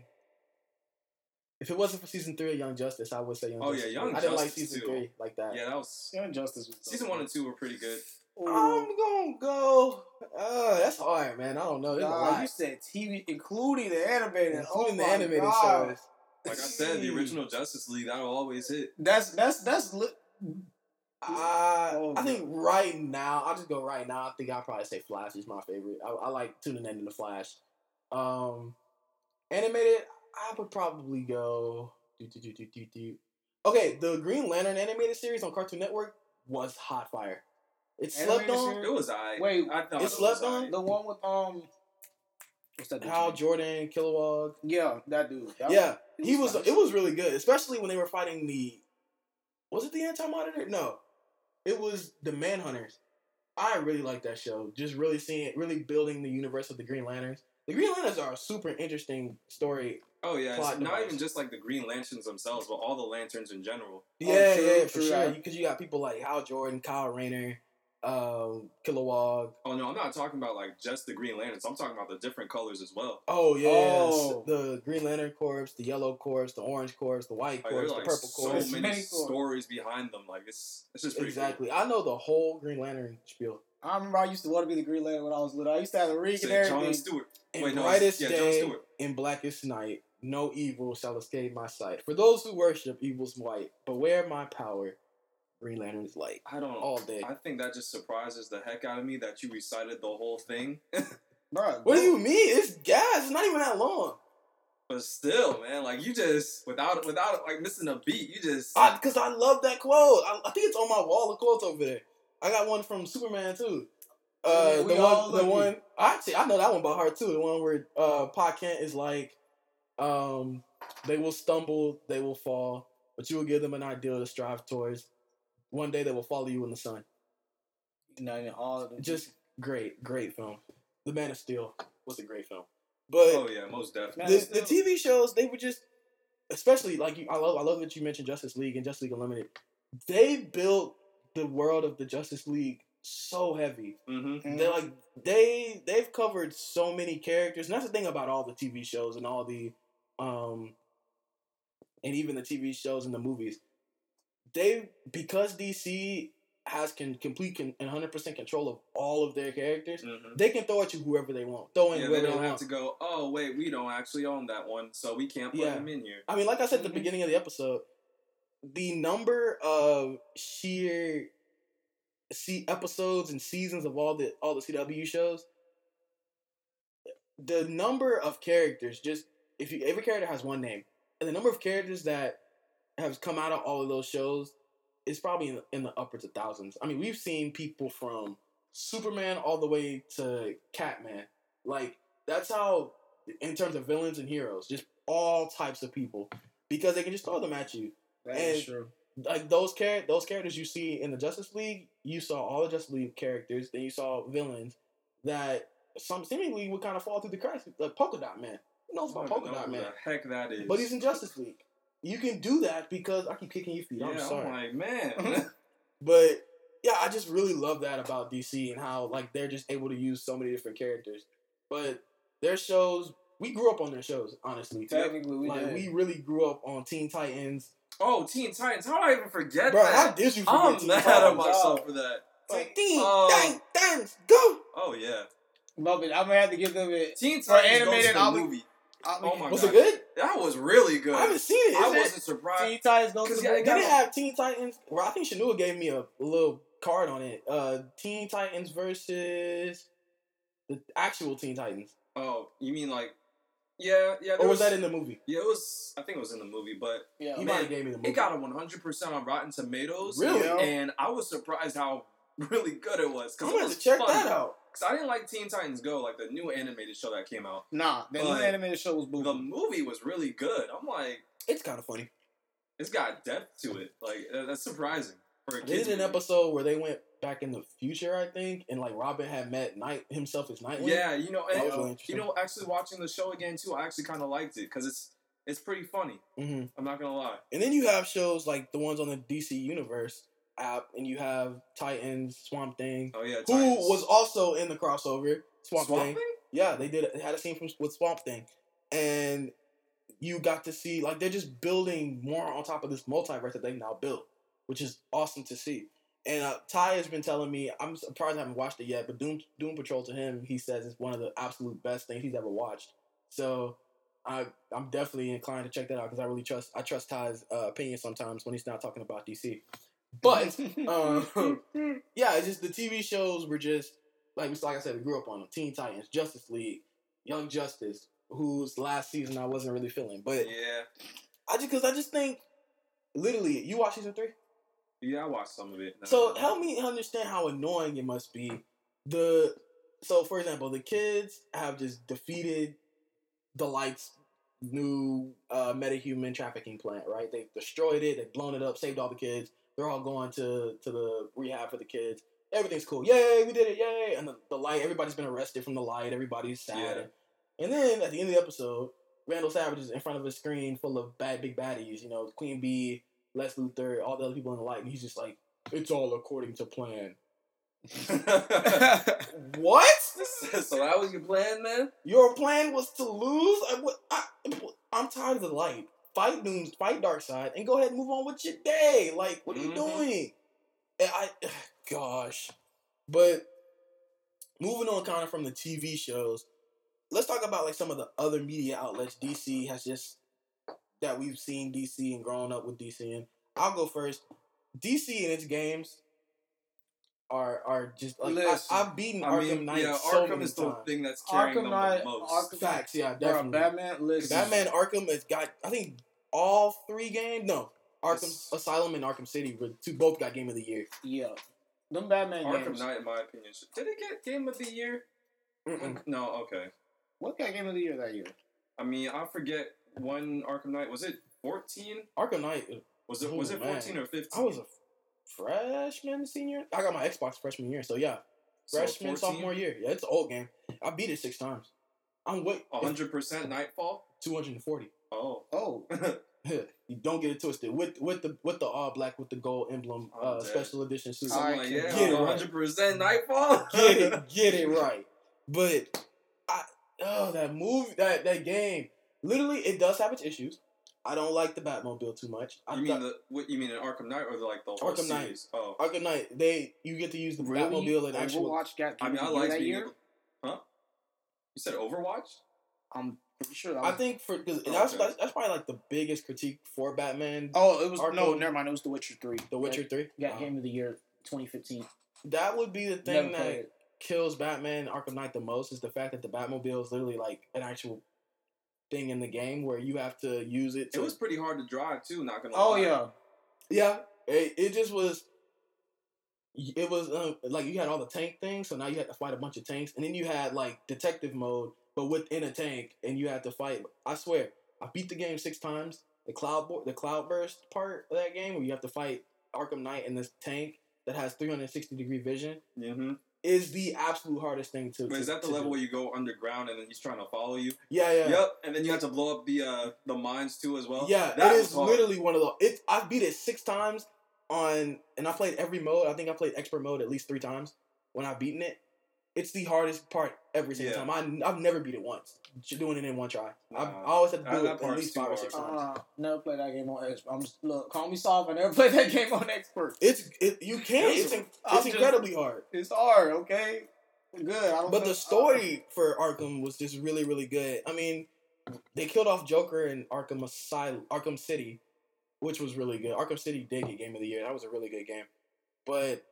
If it wasn't for season three of Young Justice, I would say Young Oh, yeah, Justice. Young I didn't like season too. three like that. Yeah, that was Young Justice was season one and two were pretty good. I'm gonna go. Uh, that's hard, man. I don't know. There's Nah, you said TV, including the animated. including oh the animated God. shows. Like I said, the original Justice League that'll always hit. That's that's that's. Li- Uh, Oh, I think right now, I'll just go right now. I think I'll probably say Flash is my favorite. I, I like tuning in to the Flash. Um, animated, I would probably go. Do, do, do, do, do, do. Okay, the Green Lantern animated series on Cartoon Network was hot fire. It slept Animated on. series? It was I. Wait, I thought it it slept was on? aight. the one with um. What's that? dude's Hal? Jordan, Kilowog. Yeah, that dude. That Yeah, he was. nice. It was really good, especially when they were fighting the. Was it the Anti Monitor? No, it was the Manhunters. I really like that show. Just really seeing, really building the universe of the Green Lanterns. The Green Lanterns are a super interesting story. Oh yeah, it's not device. even just like the Green Lanterns themselves, but all the lanterns in general. Yeah, true, yeah, for true, sure. Because you got people like Hal Jordan, Kyle Rayner, um, Kilowog. Oh no, I'm not talking about like just the Green Lanterns. I'm talking about the different colors as well. Oh yeah, Oh. the Green Lantern Corps, the Yellow Corps, the Orange Corps, the White Corps, there's the like Purple so Corps. So many many stories behind them. Like it's it's just pretty Exactly. I know the whole Green Lantern spiel. I remember I used to want to be the Green Lantern when I was little. I used to have a ring Cool. and Say John everything. Stewart. In Wait, no, brightest yeah, day, in blackest night, no evil shall escape my sight. For those who worship evil's might, beware my power. Green Lantern's light I don't know. all day. I think that just surprises the heck out of me that you recited the whole thing. Bruh, What do you mean? It's gas. It's not even that long. but still, man, like you just without without like missing a beat, you just Because I, love that quote. I, I think it's on my wall of quotes over there. I got one from Superman too. Uh, we the one, the lucky. one. Actually, I know that one by heart too. The one where uh, Pa Kent is like, um, they will stumble, they will fall, but you will give them an ideal to strive towards. One day they will follow you in the sun. No, no, all of them. Just great, great film. The Man of Steel was a great film, but oh yeah, most definitely. The, the TV shows they were just, especially like you, I love I love that you mentioned Justice League and Justice League Unlimited. They built the world of the Justice League so heavy. Mm-hmm. They're like they they've covered so many characters, and that's the thing about all the TV shows and all the um and even the TV shows and the movies. They because DC has can complete and hundred percent control of all of their characters. Mm-hmm. They can throw at you whoever they want. Throw in Yeah, they whoever they, don't have want. to go. Oh wait, we don't actually own that one, so we can't put Yeah. him in here. I mean, like I said at the Mhm. beginning of the episode, the number of sheer see episodes and seasons of all the all the CW shows, the number of characters just if you every character has one name, and the number of characters that have come out of all of those shows is probably in the, in the upwards of thousands. I mean, we've seen people from Superman all the way to Catman. Like that's how, in terms of villains and heroes, just all types of people because they can just throw them at you. That is and- true. Like those char- those characters you see in the Justice League, you saw all the Justice League characters. Then you saw villains that some seemingly would kind of fall through the cracks. Like Polka Dot Man, who knows about don't Polka Dot Man? the heck that is. But he's in Justice League. You can do that because I keep kicking your feet. yeah, I'm sorry. I'm like, man. But yeah, I just really love that about DC and how like they're just able to use so many different characters. But their shows, we grew up on their shows, honestly. Technically, we like did. we really grew up on Teen Titans. Oh, Teen Titans. How did I even forget Bro, that? how did you forget I'm Teen mad Titans? at myself for that. Like, Teen Oh. Titans, go! Oh yeah, But I'm gonna have to give them it. Teen For Titans animated, goes to the movie. I Oh my Was God. it good? That was really good. I haven't seen it. I it- wasn't surprised. Teen Titans go to 'Cause, the yeah, movie. it Did got- it have Teen Titans? Well, I think Shanua gave me a little card on it. Uh, Teen Titans versus the actual Teen Titans, Oh, you mean like? Yeah, yeah. there or was that in the movie? Yeah, it was. I think it was in the movie, but Yeah. You Man, might gave me the movie. it got a 100 percent on Rotten Tomatoes. Really? And I was surprised how really good it was I'm because gonna have was to check funny. that out. Because I didn't like Teen Titans Go, like the new animated show that came out. Nah, the new animated show was The movie was really good. I'm like, It's kind of funny. it's got depth to it. Like that's surprising for a They did an movie. episode where they went back in the future, I think, and like Robin had met Night himself as Nightwing. Yeah, you know, and, really you know, actually watching the show again too, I actually kind of liked it because it's it's pretty funny. hmm I'm not gonna lie. And then you have shows like the ones on the DC Universe app, and you have Titans, Swamp Thing, Oh yeah, who was also in the crossover. Swamp, Swamp Thing. Thing? Yeah, they did. They had a scene from with Swamp Thing, and you got to see like they're just building more on top of this multiverse that they've now built, which is awesome to see. And uh, Ty has been telling me, I'm surprised I haven't watched it yet, but Doom Doom Patrol to him, he says it's one of the absolute best things he's ever watched. So I I'm definitely inclined to check that out because I really trust I trust Ty's uh, opinion sometimes when he's not talking about DC. But um, yeah, it's just the TV shows were just like like I said, we grew up on them. Teen Titans, Justice League, Young Justice, whose last season I wasn't really feeling, but Yeah, I just because I just think literally you watch season three. Yeah, I watched some of it. So help me understand how annoying it must be. The so for example, the kids have just defeated the lights new uh metahuman trafficking plant, right? They've destroyed it, they've blown it up, saved all the kids. They're all going to to the rehab for the kids. Everything's cool. Yay, we did it, yay. And the, the light, everybody's been arrested from the light, everybody's sad. And then at the end of the episode, Vandal Savage is in front of a screen full of bad big baddies, you know, Queen Bee, Lex Luthor, all the other people in the light, and he's just like, It's all according to plan. What? so that was your plan, man? Your plan was to lose? I, I, I'm tired of the light. Fight Doom, fight Darkseid, and go ahead and move on with your day. Like, what are you Mhm. doing? And I, gosh. But moving on kind of from the TV shows, let's talk about like some of the other media outlets DC has just, that we've seen DC and grown up with DC in. I'll go first. DC and its games are are just like Listen, I, have beaten I Arkham mean, Knight yeah, so Arkham many is the times. thing that's carrying Arkham them Knight, the most. Arkham- Facts, yeah, Bro, definitely. Batman, listen. Batman Arkham has got I think all three games. No, Arkham Yes. Asylum and Arkham City were two both got game of the year. Yeah. Them Batman Arkham games. Knight, in my opinion, did it get Game of the Year? Mm-mm. No, okay. What got game of the year that year? I mean, I forget when Arkham Knight was it. Fourteen? Arkham Knight. Was it? Oh, was it man. fourteen or fifteen? I was a freshman, senior. I got my Xbox freshman year, so yeah, freshman 14? sophomore year. Yeah, it's an old game. I beat it six times. I'm wait hundred percent Knightfall. two hundred and forty. Oh, Oh, you don't get it twisted with with the with the all black with the gold emblem uh, special edition suit. so I'm like, yeah, get it right. hundred percent Knightfall. get it, get it right. But I oh that movie that that game. Literally, it does have its issues. I don't like the Batmobile too much. I You thought- mean the what? You mean in Arkham Knight or the, like the whole Arkham Knight. series? Oh, Arkham Knight, they you get to use the really? Batmobile and actual. Overwatch got game I mean, of I the year like that being year. able. Huh? You said Overwatch? I'm pretty sure that I think for because Oh, that's, okay. that's that's probably like the biggest critique for Batman. oh, it was no, never mind. It was The Witcher Three. The Witcher Three. got Uh, game of the year 2015. that would be the thing played that kills Batman Arkham Knight the most is the fact that the Batmobile is literally like an actual thing in the game where you have to use it. To, It was pretty hard to drive too. Not gonna. Oh lie. yeah, Yeah, it, it just was. It was um, like you had all the tank things, so now you had to fight a bunch of tanks, and then you had like detective mode, but within a tank, and you had to fight. I swear, I beat the game six times. The cloud bo- the Cloudburst part of that game, where you have to fight Arkham Knight in this tank that has 360 degree vision, Mm-hmm. Is the absolute hardest thing to. But to- is that the level do. where you go underground and then he's trying to follow you? Yeah, yeah. Yep. And then you have to blow up the uh the mines too as well. Yeah, That is hard. literally one of the. It I beat it six times on, and I played every mode. I think I played expert mode at least three times when I've beaten it. It's the hardest part every single Yeah. time. I I've never beat it once. Just doing it in one try. I, Nah. I always have to do that it at least five or six times. uh, never played that game on expert. I'm just look, call me soft. I never played that game on expert. It's it, you can. It's- It's in- I'm just- incredibly hard. It's hard. Okay, good. I don't. But feel- the story for Arkham was just really, really good. I mean, they killed off Joker in Arkham Asylum, Arkham City, which was really good. Arkham City did get Game of the Year. That was a really good game. But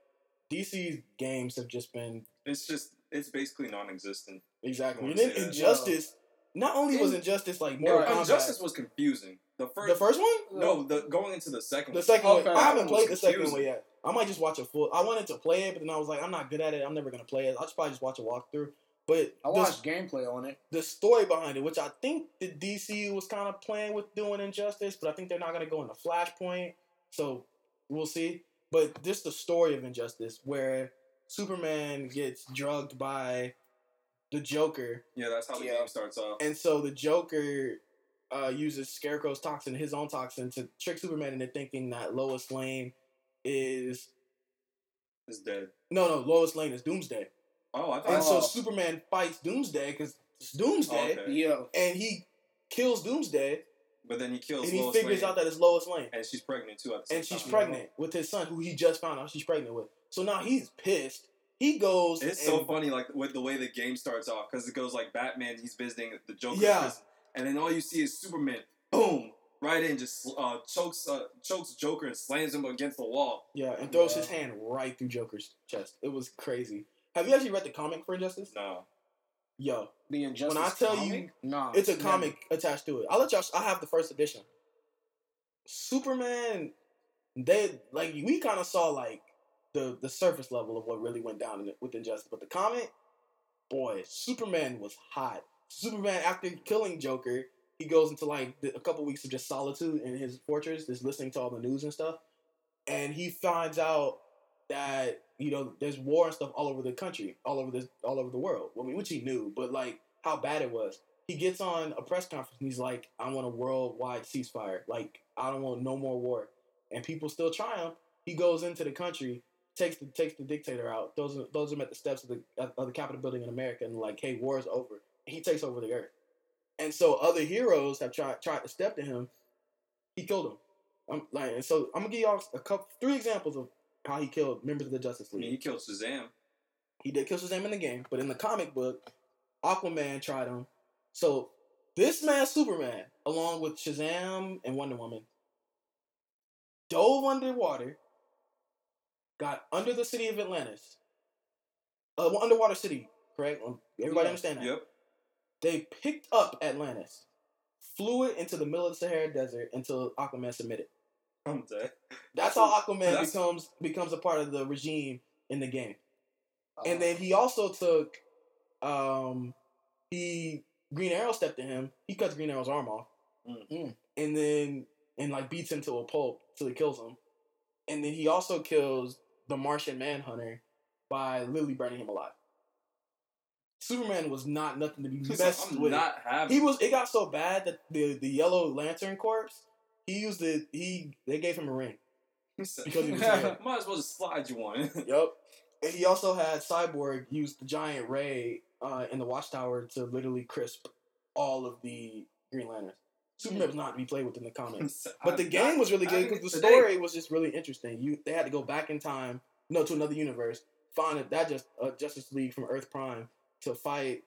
DC's games have just been It's just it's basically non-existent. exactly. And then say that. Injustice. Not only was Injustice like Bro, Mortal Kombat. Injustice was confusing. The first, the first one, no, the going into the second. the one. second Okay. one. I haven't played the second one yet. I might just watch a full. I wanted to play it, but then I was like, I'm not good at it. I'm never gonna play it. I'll just probably just watch a walkthrough. But I the- watched gameplay on it. the story behind it, which I think the DC was kind of playing with doing Injustice, but I think they're not gonna go into Flashpoint, so we'll see. But just the story of Injustice, where Superman gets drugged by the Joker, Yeah, that's how the Yeah. game starts off. and so the Joker uh, uses Scarecrow's toxin, his own toxin, to trick Superman into thinking that Lois Lane is It's dead. no, no, Lois Lane is Doomsday, Oh, I thought. and thought. so Oh. Superman fights Doomsday because it's Doomsday. Okay. Yeah, and he kills Doomsday, But then he kills and he Lois figures Lane, out that it's Lois Lane, and she's pregnant too. At the same and she's time. pregnant with his son, who he just found out she's pregnant with. So now he's pissed. He goes. It's and, so funny, like with the way the game starts off, because it goes like Batman, he's visiting the Joker, Yeah. prison, and then all you see is Superman, boom, right in, just uh, chokes uh, chokes Joker and slams him against the wall. Yeah, and throws Yeah. his hand right through Joker's chest. It was crazy. Have you actually read the comic for Injustice? No, Yo, The Injustice. When I tell you, comic? nah, it's a never. comic attached to it. I'll let y'all. I have the first edition. Superman, they like we kind of saw like the the surface level of what really went down in it with Injustice, but the comment, boy, Superman was hot. Superman after killing Joker, he goes into like a couple weeks of just solitude in his fortress, just listening to all the news and stuff, and he finds out that you know there's war and stuff all over the country, all over this, all over the world. I mean, which he knew, but like how bad it was. He gets on a press conference and he's like, "I want a worldwide ceasefire. Like, I don't want no more war." And people still triumph. He goes into the country, takes the takes the dictator out, Those him, throws him at the steps of the of the Capitol building in America, and like, "Hey, war is over." He takes over the earth. And so other heroes have tried tried to step to him. He killed him. I'm like, and so I'm gonna give y'all a couple, three examples of how he killed members of the Justice I League. mean he killed Shazam. He did kill Shazam in the game, but in the comic book, Aquaman tried him. So this man, Superman, along with Shazam and Wonder Woman, dove underwater, got under the city of Atlantis, uh, well, underwater city, correct? Um, Everybody Yeah. understand that? Yep. They picked up Atlantis, flew it into the middle of the Sahara Desert until Aquaman submitted. I'm dead. That's how Aquaman That's- becomes becomes a part of the regime in the game. And Uh, then he also took, um, he Green Arrow stepped to him. He cuts Green Arrow's arm off, Mm. Mm. and then and like beats him to a pulp till he kills him. And then he also kills the Martian Manhunter by literally burning him alive. Superman was not nothing to be He's messed like, with. He was. It got so bad that the the Yellow Lantern Corps. He used it. He they gave him a ring. because he was scared. Might as well just slide you one. Yep. And he also had Cyborg use the giant ray uh, in the Watchtower to literally crisp all of the Green Lanterns. Superman was not to be played with in the comics. But the game was really good because the story was just really interesting. You they had to go back in time, no, to another universe, find it that just uh, Justice League from Earth Prime to fight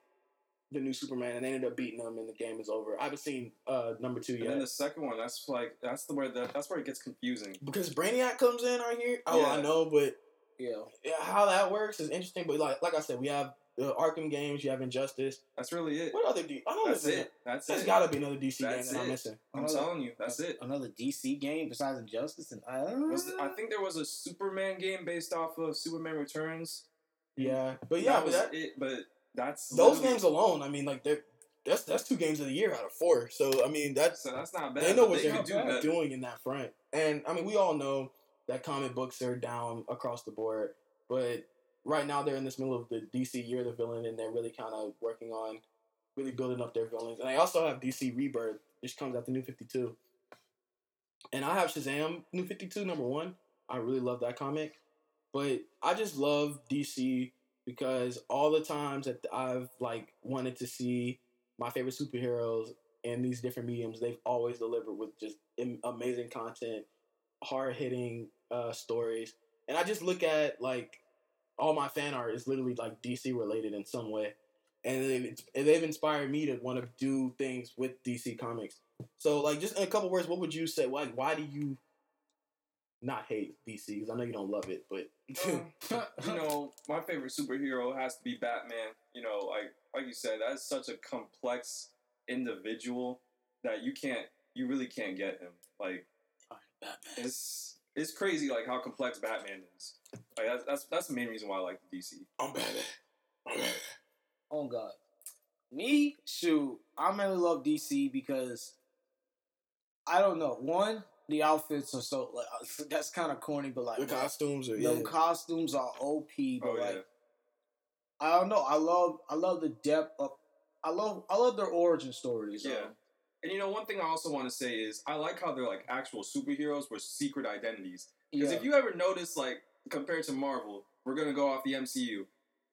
the new Superman, and they ended up beating them, and the game is over. I haven't seen uh, number two And yet then the second one, that's like that's the where the, that's where it gets confusing. because Brainiac comes in right here. Oh, I know, but yeah. yeah, how that works is interesting. But like like I said, we have the Arkham games, you have Injustice. That's really it. What other D? I don't know. That's if there's- it. That's There's it. got to be another DC That's game that I'm missing. I'm Another- telling you, that's it. Another DC game besides Injustice, and I Was the- I think there was a Superman game based off of Superman Returns. Yeah, but yeah, That but was that, it. But that's those games alone, I mean, like they're that's that's two games of the year out of four. So I mean, that's So that's not bad. they know what they they're do doing in that front. And I mean, we all know that comic books are down across the board, but right now they're in this middle of the DC Year of the Villain, and they're really kind of working on really building up their villains. And I also have DC Rebirth, which comes out the New Fifty Two. And I have Shazam New Fifty Two number one. I really love that comic, but I just love DC because all the times that I've like wanted to see my favorite superheroes in these different mediums, they've always delivered with just amazing content, hard hitting uh, stories, and I just look at like all my fan art is literally like DC related in some way, and they've, they've inspired me to want to do things with DC Comics. So, like, just in a couple words, what would you say? Like, why do you not hate DC? 'Cause I know you don't love it, but Um, you know, my favorite superhero has to be Batman. You know, like like you said, that's such a complex individual that you can't, you really can't get him. Like it's it's crazy, like how complex Batman is. Like that's that's that's the main reason why I like DC. I'm bad. I'm bad. Oh God. Me, shoot, I mainly love DC because I don't know. One, the outfits are so like uh, that's kind of corny, but like The costumes are them yeah. costumes are OP. But Oh like yeah, I don't know. I love I love the depth of I love I love their origin stories. Yeah. um, And you know, one thing I also want to say is I like how they're like actual superheroes with secret identities. Because yeah. if you ever notice, like compared to Marvel, we're gonna go off the MCU.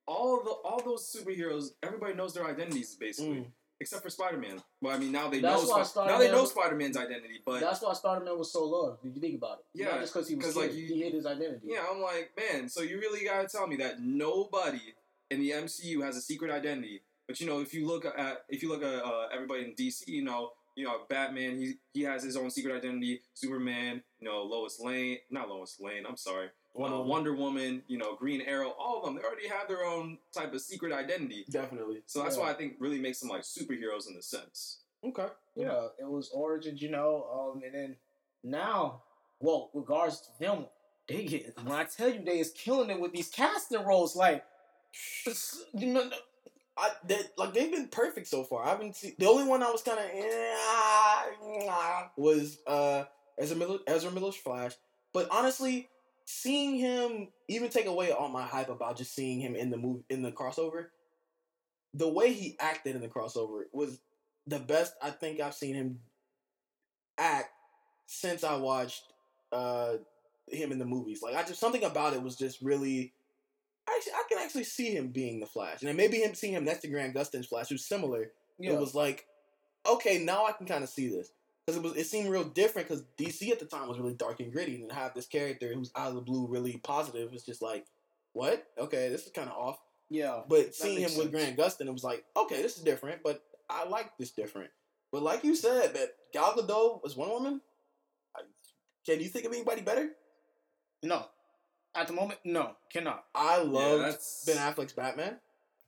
All the all those superheroes, everybody knows their identities basically. Mm. except for Spider Man. Well, I mean now they That's know Sp- now they know Spider Man's identity, but That's why Spider Man was so loved. If you think about it, Yeah, not just because he was scared, like, you- he hid his identity. yeah, I'm like, man, so you really gotta tell me that nobody in the MCU has a secret identity. But you know, if you look at if you look at uh, everybody in DC, you know, you know, Batman, he he has his own secret identity. Superman, you know, Lois Lane, not Lois Lane. I'm sorry, Wonder uh, Woman. Wonder Woman, you know, Green Arrow, all of them. They already have their own type of secret identity. Definitely. So that's Yeah. why I think really makes them like superheroes in the sense. Okay. Yeah, it was origins, you know, um, and then now, well, regards to them, they get when I tell you they is killing it with these casting roles, like, you know, I they, like they've been perfect so far. I haven't seen the only one I was kind of was uh Ezra Miller Ezra Miller's Flash. But honestly, seeing him even take away all my hype about just seeing him in the movie in the crossover, the way he acted in the crossover was the best I think I've seen him act since I watched uh him in the movies. Like I just something about it was just really actually I can actually see him being the Flash. And then maybe him seeing him next to Grant Gustin's Flash, who's similar. yeah, It was like, okay, now I can kind of see this. Because it was it seemed real different because DC at the time was really dark and gritty, and to have this character who's out of the blue really positive, it's just like, what? Okay, this is kind of off. yeah, But seeing him makes with sense. Grant Gustin, it was like, okay, this is different, but I like this different. But like you said, that Gal Gadot was one woman. I, can you think of anybody better? no, at the moment, no, cannot. I love that's- Ben Affleck's Batman.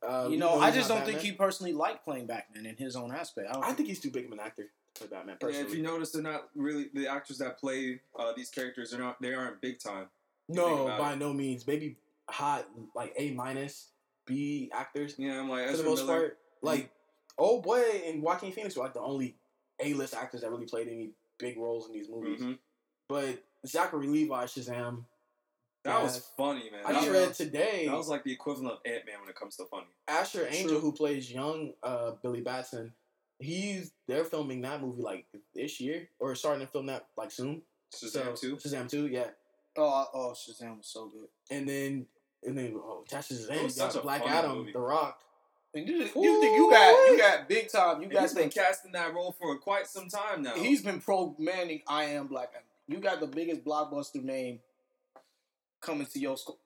Uh, you know, I just don't think he personally liked playing Batman in his own aspect. I don't I think he's too big of an actor to play Batman. Yeah, if you notice, they're not really the actors that play uh, these characters. They're not. They aren't big time. No, by it. no means. Maybe hot, like A minus, B actors Yeah, I'm like for the most Miller. part. Like, oh boy, and Joaquin Phoenix were like the only A list actors that really played any big roles in these movies. Mhm. But Zachary Levi, Shazam. That was funny, man. I That, just read today that was like the equivalent of Ant Man when it comes to funny. Asher Angel, True. who plays young uh, Billy Batson. He's they're filming that movie like this year or starting to film that like soon. Shazam So- too. Shazam two, yeah. Oh, oh, Shazam was so good. And then and then oh, attached to Shazam, It was you got a Black Adam, movie. The Rock. And you, you think you got you got big time? You guys been casting that role for quite some time now. He's been pro manning. I am Black Adam. You got the biggest blockbuster name coming to your school,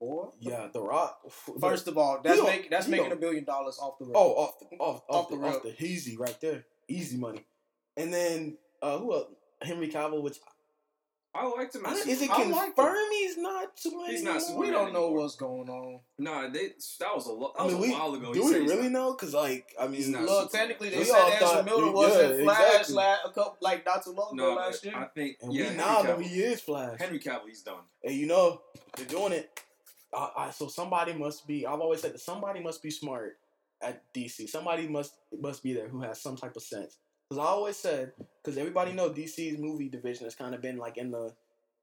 boy. Yeah, The Rock. First of all, that's You make, that's making a billion dollars off the road. Oh, off the off, off, Off the, the off the easy right there, easy money. And then uh who else? Henry Cavill, which I liked him. I as don't- is it I confirmed like he's not Superman? He's not anymore? we don't know anymore. what's going on. Nah, they, that was a, lo- that I was mean, a we while ago. do He we really not- know? Because like I mean, He's not Look, Superman. technically they We said all Ezra Miller yeah, wasn't Flash exactly. la- a couple like not too long ago No, last year. I think and yeah, we now know Cavill, he is Flash. Henry Cavill, he's done. And you know they're doing it. I, I, so somebody must be. I've always said that somebody must be smart at DC. Somebody must must be there who has some type of sense. Because I always said, because everybody know DC's movie division has kind of been like in the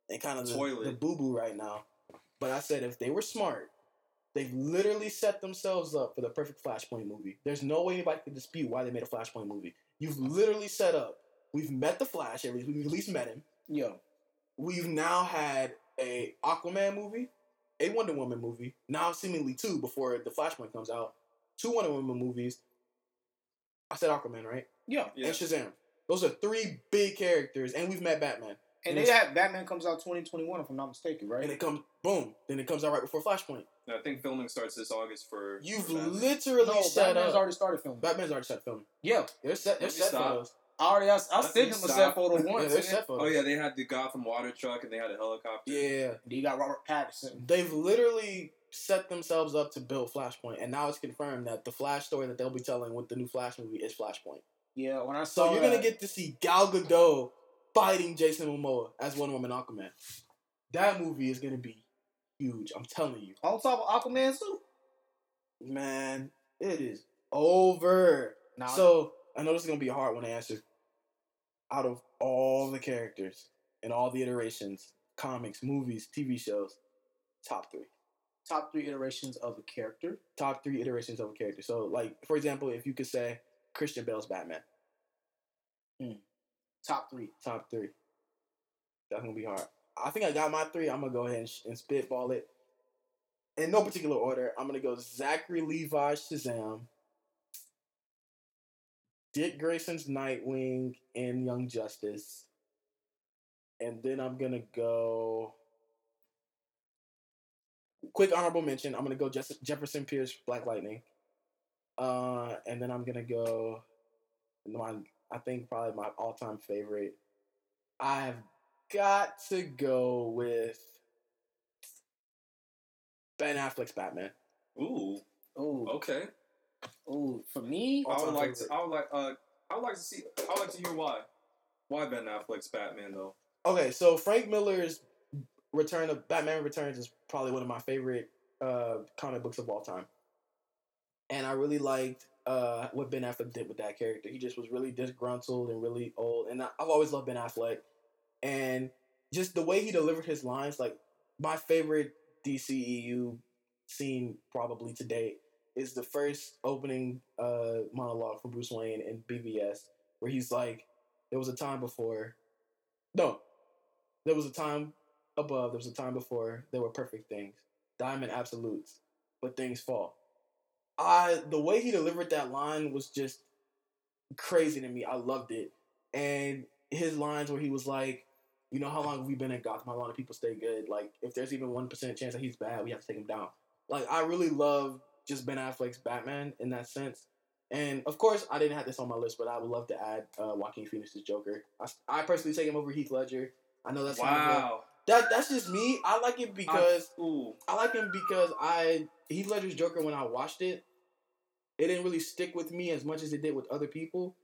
in kind of the, Toilet. the boo boo right now. But I said if they were smart, they've literally set themselves up for the perfect Flashpoint movie. There's no way anybody could dispute why they made a Flashpoint movie. You've literally set up. We've met the Flash. At least we've at least met him Yeah, we've now had a Aquaman movie, a Wonder Woman movie, now seemingly two before the Flashpoint comes out, two Wonder Woman movies. I said Aquaman, right? Yeah. Yeah. And Shazam. Those are three big characters, and we've met Batman. And And they have Batman comes out 2021 if I'm not mistaken, right? And it comes boom, then it comes out right before Flashpoint. I think filming starts this August for. You've for literally no, set Batman's up. already started filming. Batman's already set filming. yeah, They're set. They're set photos. I already I, I Let sent me him a set photo Yeah, once. they're set photos. Oh yeah, they had the Gotham water truck and they had a helicopter. Yeah. then you got Robert Pattinson. They've literally set themselves up to build Flashpoint, and now it's confirmed that the Flash story that they'll be telling with the new Flash movie is Flashpoint. Yeah, when I saw. So you're that, gonna get to see Gal Gadot fighting Jason Momoa as Wonder Woman Aquaman. That movie is gonna be huge. I'm telling you, on top of Aquaman suit. man. It is over. Now, So I know this is gonna be a hard one to answer. Out of all the characters and all the iterations, comics, movies, TV shows, top three. top three iterations of a character. Top three iterations of a character. So, like for example, if you could say Christian Bale's Batman, hmm. Top three. top three. That's gonna be hard. I think I got my three. I'm gonna go ahead and, sh- and spitball it. In no particular order, I'm gonna go Zachary Levi Shazam. Dick Grayson's Nightwing in Young Justice. And then I'm gonna go. Quick honorable mention. I'm gonna go Jefferson Pierce Black Lightning. Uh, and then I'm gonna go. My, I think probably my all-time favorite. I've got to go with Ben Affleck's Batman. Ooh, Ooh, okay. ooh. For me, I would All-time like to. I would like. Uh, I would like to see. I would like to hear why. Why Ben Affleck's Batman though? Okay, so Frank Miller's Return of Batman Returns is probably one of my favorite uh, comic books of all time, and I really liked uh, what Ben Affleck did with that character. He just was really disgruntled and really old, and I, I've always loved Ben Affleck, and just the way he delivered his lines. Like my favorite DCEU scene probably to date is the first opening uh, monologue from Bruce Wayne in BVS, where he's like, "There was a time before." No, there was a time above. There was a time before. There were perfect things, diamond absolutes, but things fall. I the way he delivered that line was just crazy to me. I loved it, and his lines where he was like, "You know how long have we been in Gotham? How long do people stay good? Like, if there's even one percent chance that he's bad, we have to take him down." Like, I really love just Ben Affleck's Batman in that sense. And of course, I didn't have this on my list, but I would love to add uh, Joaquin Phoenix's Joker. I, I personally take him over Heath Ledger. I know that's. Wow. That that's just me. I like it because Ooh. I like him because I Heath Ledger's Joker when I watched it, it didn't really stick with me as much as it did with other people.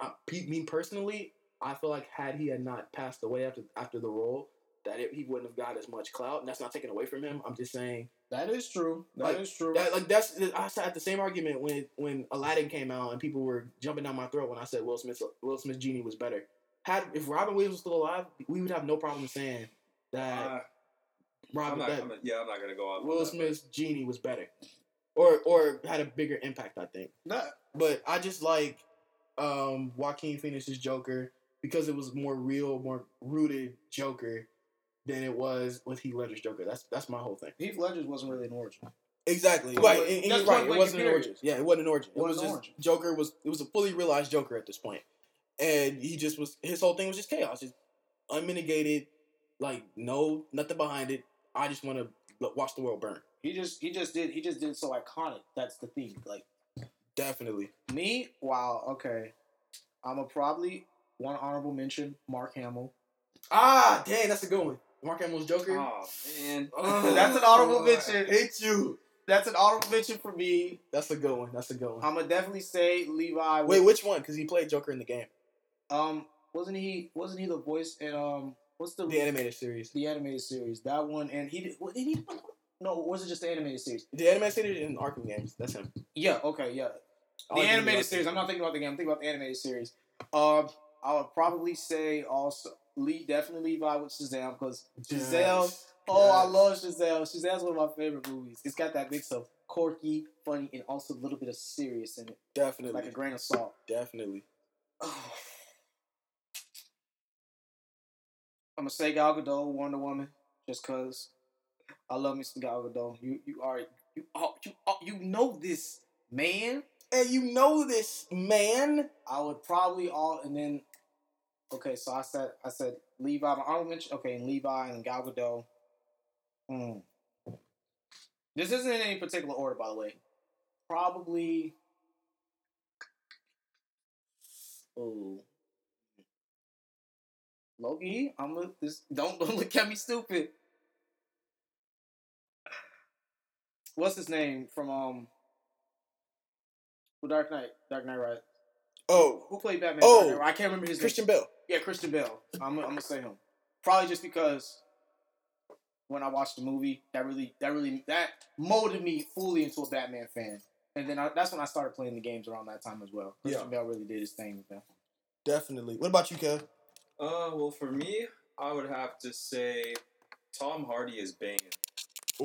Uh, me personally, I feel like had he had not passed away after after the role, that it, he wouldn't have got as much clout. And that's not taken away from him. I'm just saying that is true. That is Like, true. that like that's I had the same argument when when Aladdin came out and people were jumping down my throat when I said Will Smith Will Smith's genie was better. Had if Robin Williams was still alive, we would have no problem saying that Uh, I'm Robin not, I'm not- yeah, I'm not gonna go out. on Will that, Smith's genie was better, or or had a bigger impact. I think. That- But I just like um Joaquin Phoenix's Joker because it was more real, more rooted Joker than it was with Heath Ledger's Joker. That's that's my whole thing. Heath Ledger's wasn't really an origin. Exactly. Right. blank- And, and that's right. It wasn't an origin. Yeah, it wasn't an origin. It Wasn't was just origin. Joker was it was a fully realized Joker at this point. And he just was his whole thing was just chaos. Just unmitigated, like no nothing behind it. I just want to watch the world burn. He just he just did he just did so iconic. That's the thing. Like Definitely. me, wow, okay. I'm a probably one honorable mention, Mark Hamill. Ah, dang, that's a good one. Mark Hamill's Joker. Oh man. Oh, That's an honorable I mention. hate you. That's an honorable mention for me. That's a good one. That's a good one. I'm gonna definitely say Levi. Wait, which one? Because he played Joker in the game, um, wasn't he? Wasn't he the voice in um? What's the the animated series. the animated series? That one, and he did. What, did he? No, was it just the animated series? The animated series in Arkham games. That's him. Yeah. Okay. Yeah. I The animated series. I'm not thinking about the game. I'm thinking about the animated series. Um, I would probably say also Lee definitely Levi with Shazam because Giselle. Yes. Oh, I Yes. love Shazam. Shazam's one of my favorite movies. It's got that mix of quirky, funny, and also a little bit of serious in it, Definitely. like a grain of salt. Definitely. I'm gonna say Gal Gadot, Wonder Woman, just cause I love me some Gal Gadot. You you are you oh, you oh, you know this man. And you know this, man. I would probably all and then okay. So I said I said Levi. Honorable mention. Okay, and Levi and Gal Gadot. Hmm. This isn't in any particular order, by the way. Probably. Ooh. Loki, I'm gonna this. Don't don't look at me stupid. What's his name from um? Dark Knight, Dark Knight, right? Oh, Who played Batman? Oh, I can't remember his name. Christian name. Bale. Yeah, Christian Bale. I'm, I'm gonna say him. Probably just because when I watched the movie, that really, that really, that molded me fully into a Batman fan. And then I, that's when I started playing the games around that time as well. Christian Bale really did his thing with that. Definitely. What about you, Kev? Uh, well, for me, I would have to say Tom Hardy is Bane.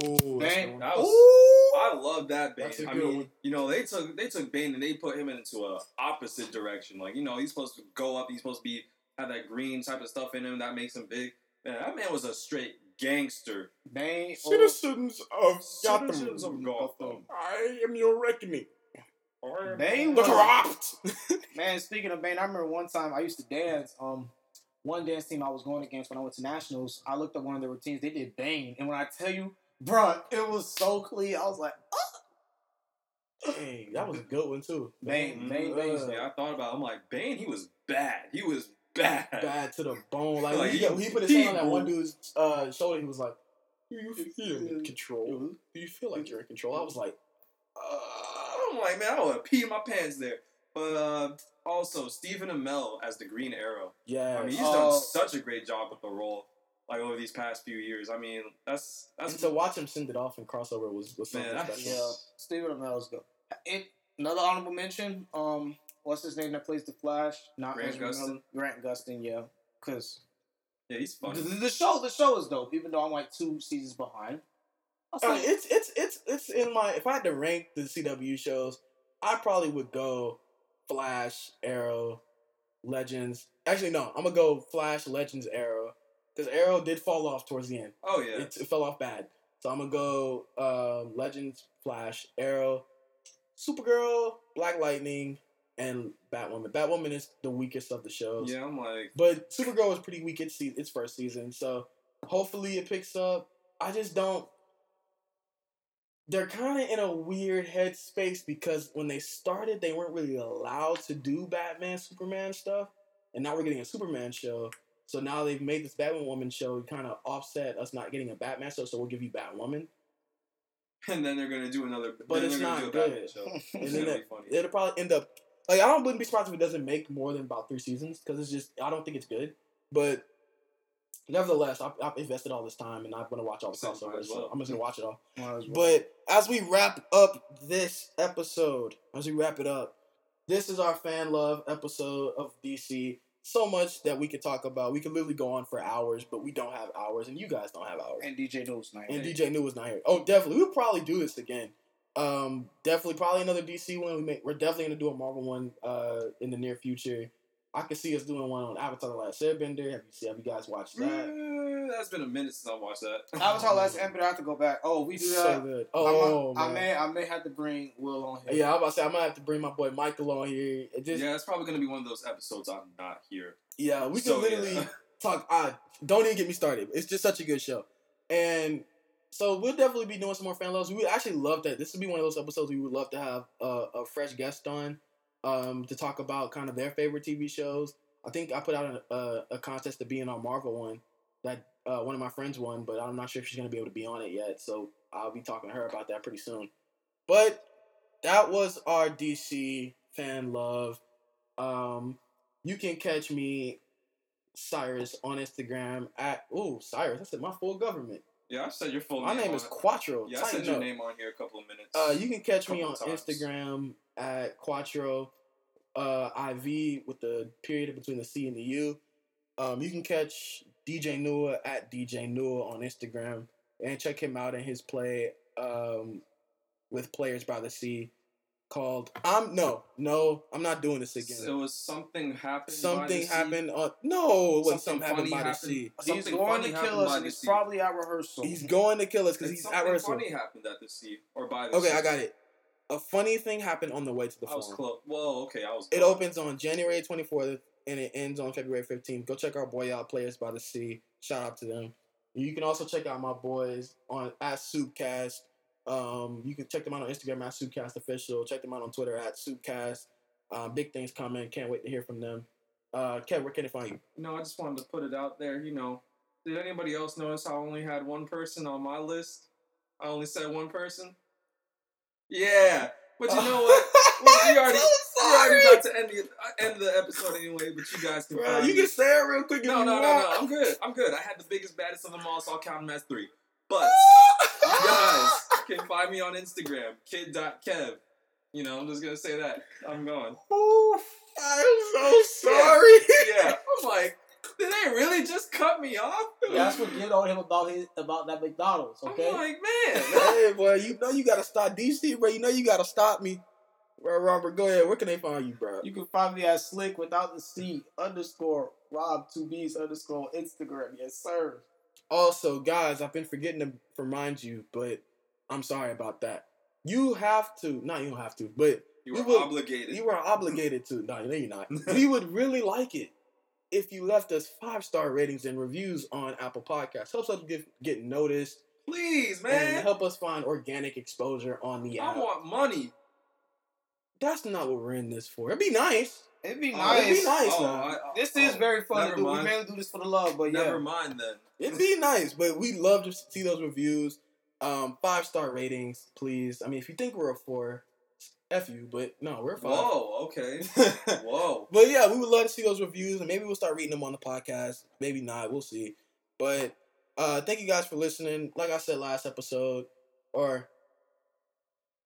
Ooh, Bane. the. That was. Ooh. I love that Bane. That's a I good mean, one. you know, they took they took Bane and they put him into a opposite direction. Like, you know, he's supposed to go up. He's supposed to be have that green type of stuff in him that makes him big. Man, that man was a straight gangster. Bane. or- Citizens of Gotham. Citizens of Gotham. I am your reckoning. Bane The was- corrupt. Man, speaking of Bane, I remember one time I used to dance. Um, one dance team I was going against when I went to nationals, I looked at one of their routines. They did Bane, and when I tell you, bruh, it was so clean. I was like, Dang, that was a good one too. Bane, Bane, Uh, there. Yeah, I thought about. it. I'm like Bane. He was bad. He was bad. bad to the bone. Like, Like, he, he- he put his hand on that one dude's uh, shoulder. He was like, "Do you feel in control? Do you feel like you're in control?" I was like, Uh, I'm like, man, I would have peed my pants there. But uh, also Stephen Amell as the Green Arrow. "Yeah." I mean, he's Oh. done such a great job with the role. Like over these past few years. I mean, that's and that's to watch him send it off in crossover was, was something Man, that's- special. Yeah, Stephen Amell's good. It, another honorable mention. Um, what's his name that plays the Flash? Not Grant Ezra Gustin? Miller. Grant Gustin, yeah. Cause yeah, he's the, funny. the show, the show is dope. Even though I'm like two seasons behind. I'll mean, it's it's it's it's in my. If I had to rank the CW shows, I probably would go Flash, Arrow, Legends. Actually, no, I'm gonna go Flash, Legends, Arrow, because Arrow did fall off towards the end. Oh yeah, It, it fell off bad. So I'm gonna go um, Legends, Flash, Arrow, Supergirl, Black Lightning, and Batwoman. Batwoman is the weakest of the shows. yeah. I'm like, But Supergirl was pretty weak its, se- its first season, so hopefully it picks up. I just don't. They're kind of in a weird headspace because when they started, they weren't really allowed to do Batman, Superman stuff, and now we're getting a Superman show. So now they've made this Batwoman show kind of offset us not getting a Batman show, so we'll give you Batwoman. and then they're gonna do another. But it's not good. show. And It's then gonna be it, funny. it'll probably end up like I don't wouldn't be surprised if it doesn't make more than about three seasons because it's just I don't think it's good. But nevertheless, I've, I've invested all this time and I'm gonna watch all the Same, crossovers. as So. I'm just gonna watch it all. Well. But as we wrap up this episode, as we wrap it up, this is our fan love episode of DC. So much that we could talk about. We could literally go on for hours, but we don't have hours, and you guys don't have hours. and DJ News night. And DJ New was not here. Oh, definitely. We'll probably do this again. Um, definitely, probably another DC one. We make. We're definitely gonna do a Marvel one. Uh, in the near future. I could see us doing one on Avatar: The Last Airbender. Have you seen? Have you guys watched that? Mm, that's been a minute since I watched that. Avatar Last Emperor, I have to go back. Oh, we do so that. good. I Oh might- I, may, I may have to bring Will on here. Yeah, I'm about to say I might have to bring my boy Michael on here. It just, yeah, it's probably gonna be one of those episodes I'm not here. yeah, we can So, literally yeah. talk. I don't even get me started. It's just such a good show, and so we'll definitely be doing some more fan loves. We would actually love that. This would be one of those episodes we would love to have a, a fresh guest on, um, to talk about kind of their favorite TV shows. I think I put out a, a, a contest to be in our Marvel one that uh, one of my friends won, but I'm not sure if she's gonna be able to be on it yet. So I'll be talking to her about that pretty soon. But that was our DC fan love. Um, you can catch me, Cyrus, on Instagram at ooh Cyrus. I said my full government. Yeah, I said your full name. My name. name is. Quattro. Yeah, I Tighten said your up. name on here a couple of minutes. Uh, you can catch me on Couple times. Instagram at Quattro uh, IV with the period between the C and the U. Um, you can catch DJ Nua at DJ Nua on Instagram and check him out in his play um, with Players by the Sea called I'm no no I'm not doing this again. it was something happened. by the something sea. happened on no it wasn't Something something happened funny by the sea. He's Something going to kill us, and he's probably at rehearsal. He's going to kill us because he's at rehearsal. something rehearsal. funny happened at the sea or by the Okay, sea. I got it. A funny thing happened on the way to the I was farm. close. Well, okay, I was. It opens on January 24th and it ends on February 15th. Go check our boy out, Players by the Sea. Shout out to them. You can also check out my boys on at Soupcast. Um, you can check them out on Instagram at Soupcast Official. Check them out on Twitter at Soupcast. Uh, big things coming. Can't wait to hear from them. Uh, Kev, where can they find you? No, I just wanted to put it out there. You know, did anybody else notice I only had one person on my list? I only said one person. Yeah, but you know what? Well, we already, we already about to end the uh, end the episode anyway. But you guys can. Bro, you me. can say it real quick if No, no, no, no. I'm good. I'm good. I had the biggest, baddest of them all, so I'll count them as three. But you guys can find me on Instagram, kid.kev. You know, I'm just gonna say that. I'm going. Oof, I'm so sorry. Yeah. I'm like, did they really just cut me off? Yeah, that's what get on him about his about that McDonald's. Okay. I'm like, man. hey, boy, you know you gotta stop DC, bro. You know you gotta stop me. Bro, Robert, go ahead. Where can they find you, bro? You can find me at slick without the C underscore Rob two B's underscore Instagram. Yes, sir. Also, guys, I've been forgetting to remind you, but I'm sorry about that. You have to, not you don't have to, but You we were would- obligated. You are obligated to. No, no, you're not. we would really like it if you left us five star ratings and reviews on Apple Podcasts. Helps us get get noticed Please, man. and man. help us find organic exposure on the app. I want money. That's not what we're in this for. It'd be nice. It'd be Oh, nice. It'd be nice. Oh. I- I- oh, This oh, is very fun to never. We mainly do this for the love, but yeah. Never mind then. It'd be nice, but we love to see those reviews. Um, five star ratings, please. I mean, if you think we're a four, f you. But no, we're five. Whoa, okay. Whoa. But yeah, we would love to see those reviews, and maybe we'll start reading them on the podcast. Maybe not. We'll see. But uh, thank you guys for listening. Like I said last episode, or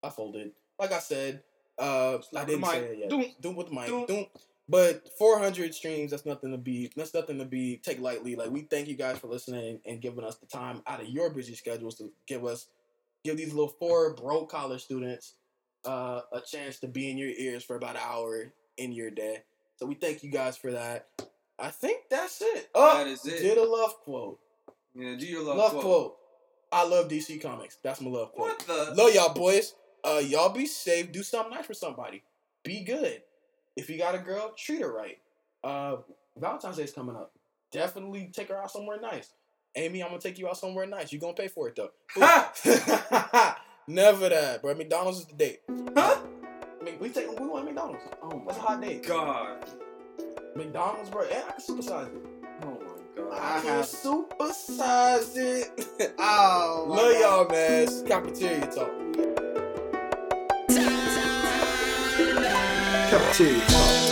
I folded. Like I said, uh, I didn't say it yet. Doom. Doom with the mic. Doom. Doom. But 400 streams, that's nothing to be. That's nothing to be take lightly. Like we thank you guys for listening and giving us the time out of your busy schedules to give us, give these little four broke college students uh, a chance to be in your ears for about an hour in your day. So we thank you guys for that. I think that's it. Oh, That is it. did a love quote. Yeah, do your love, Love, quote. quote. I love DC Comics. That's my love quote. What the? Love y'all boys. Uh, y'all be safe. Do something nice for somebody. Be good. If you got a girl, treat her right. Uh, Valentine's Day's coming up. Definitely take her out somewhere nice. Amy, I'm gonna take you out somewhere nice. You gonna pay for it though. Never that, bro. McDonald's is the date. Huh? We take we want McDonald's. Oh That's a hot date. god. McDonald's, bro. And I can supersize it. Oh my god. I, I can have- supersize it. Oh, Love y'all, man. It's cafeteria talk. Talk.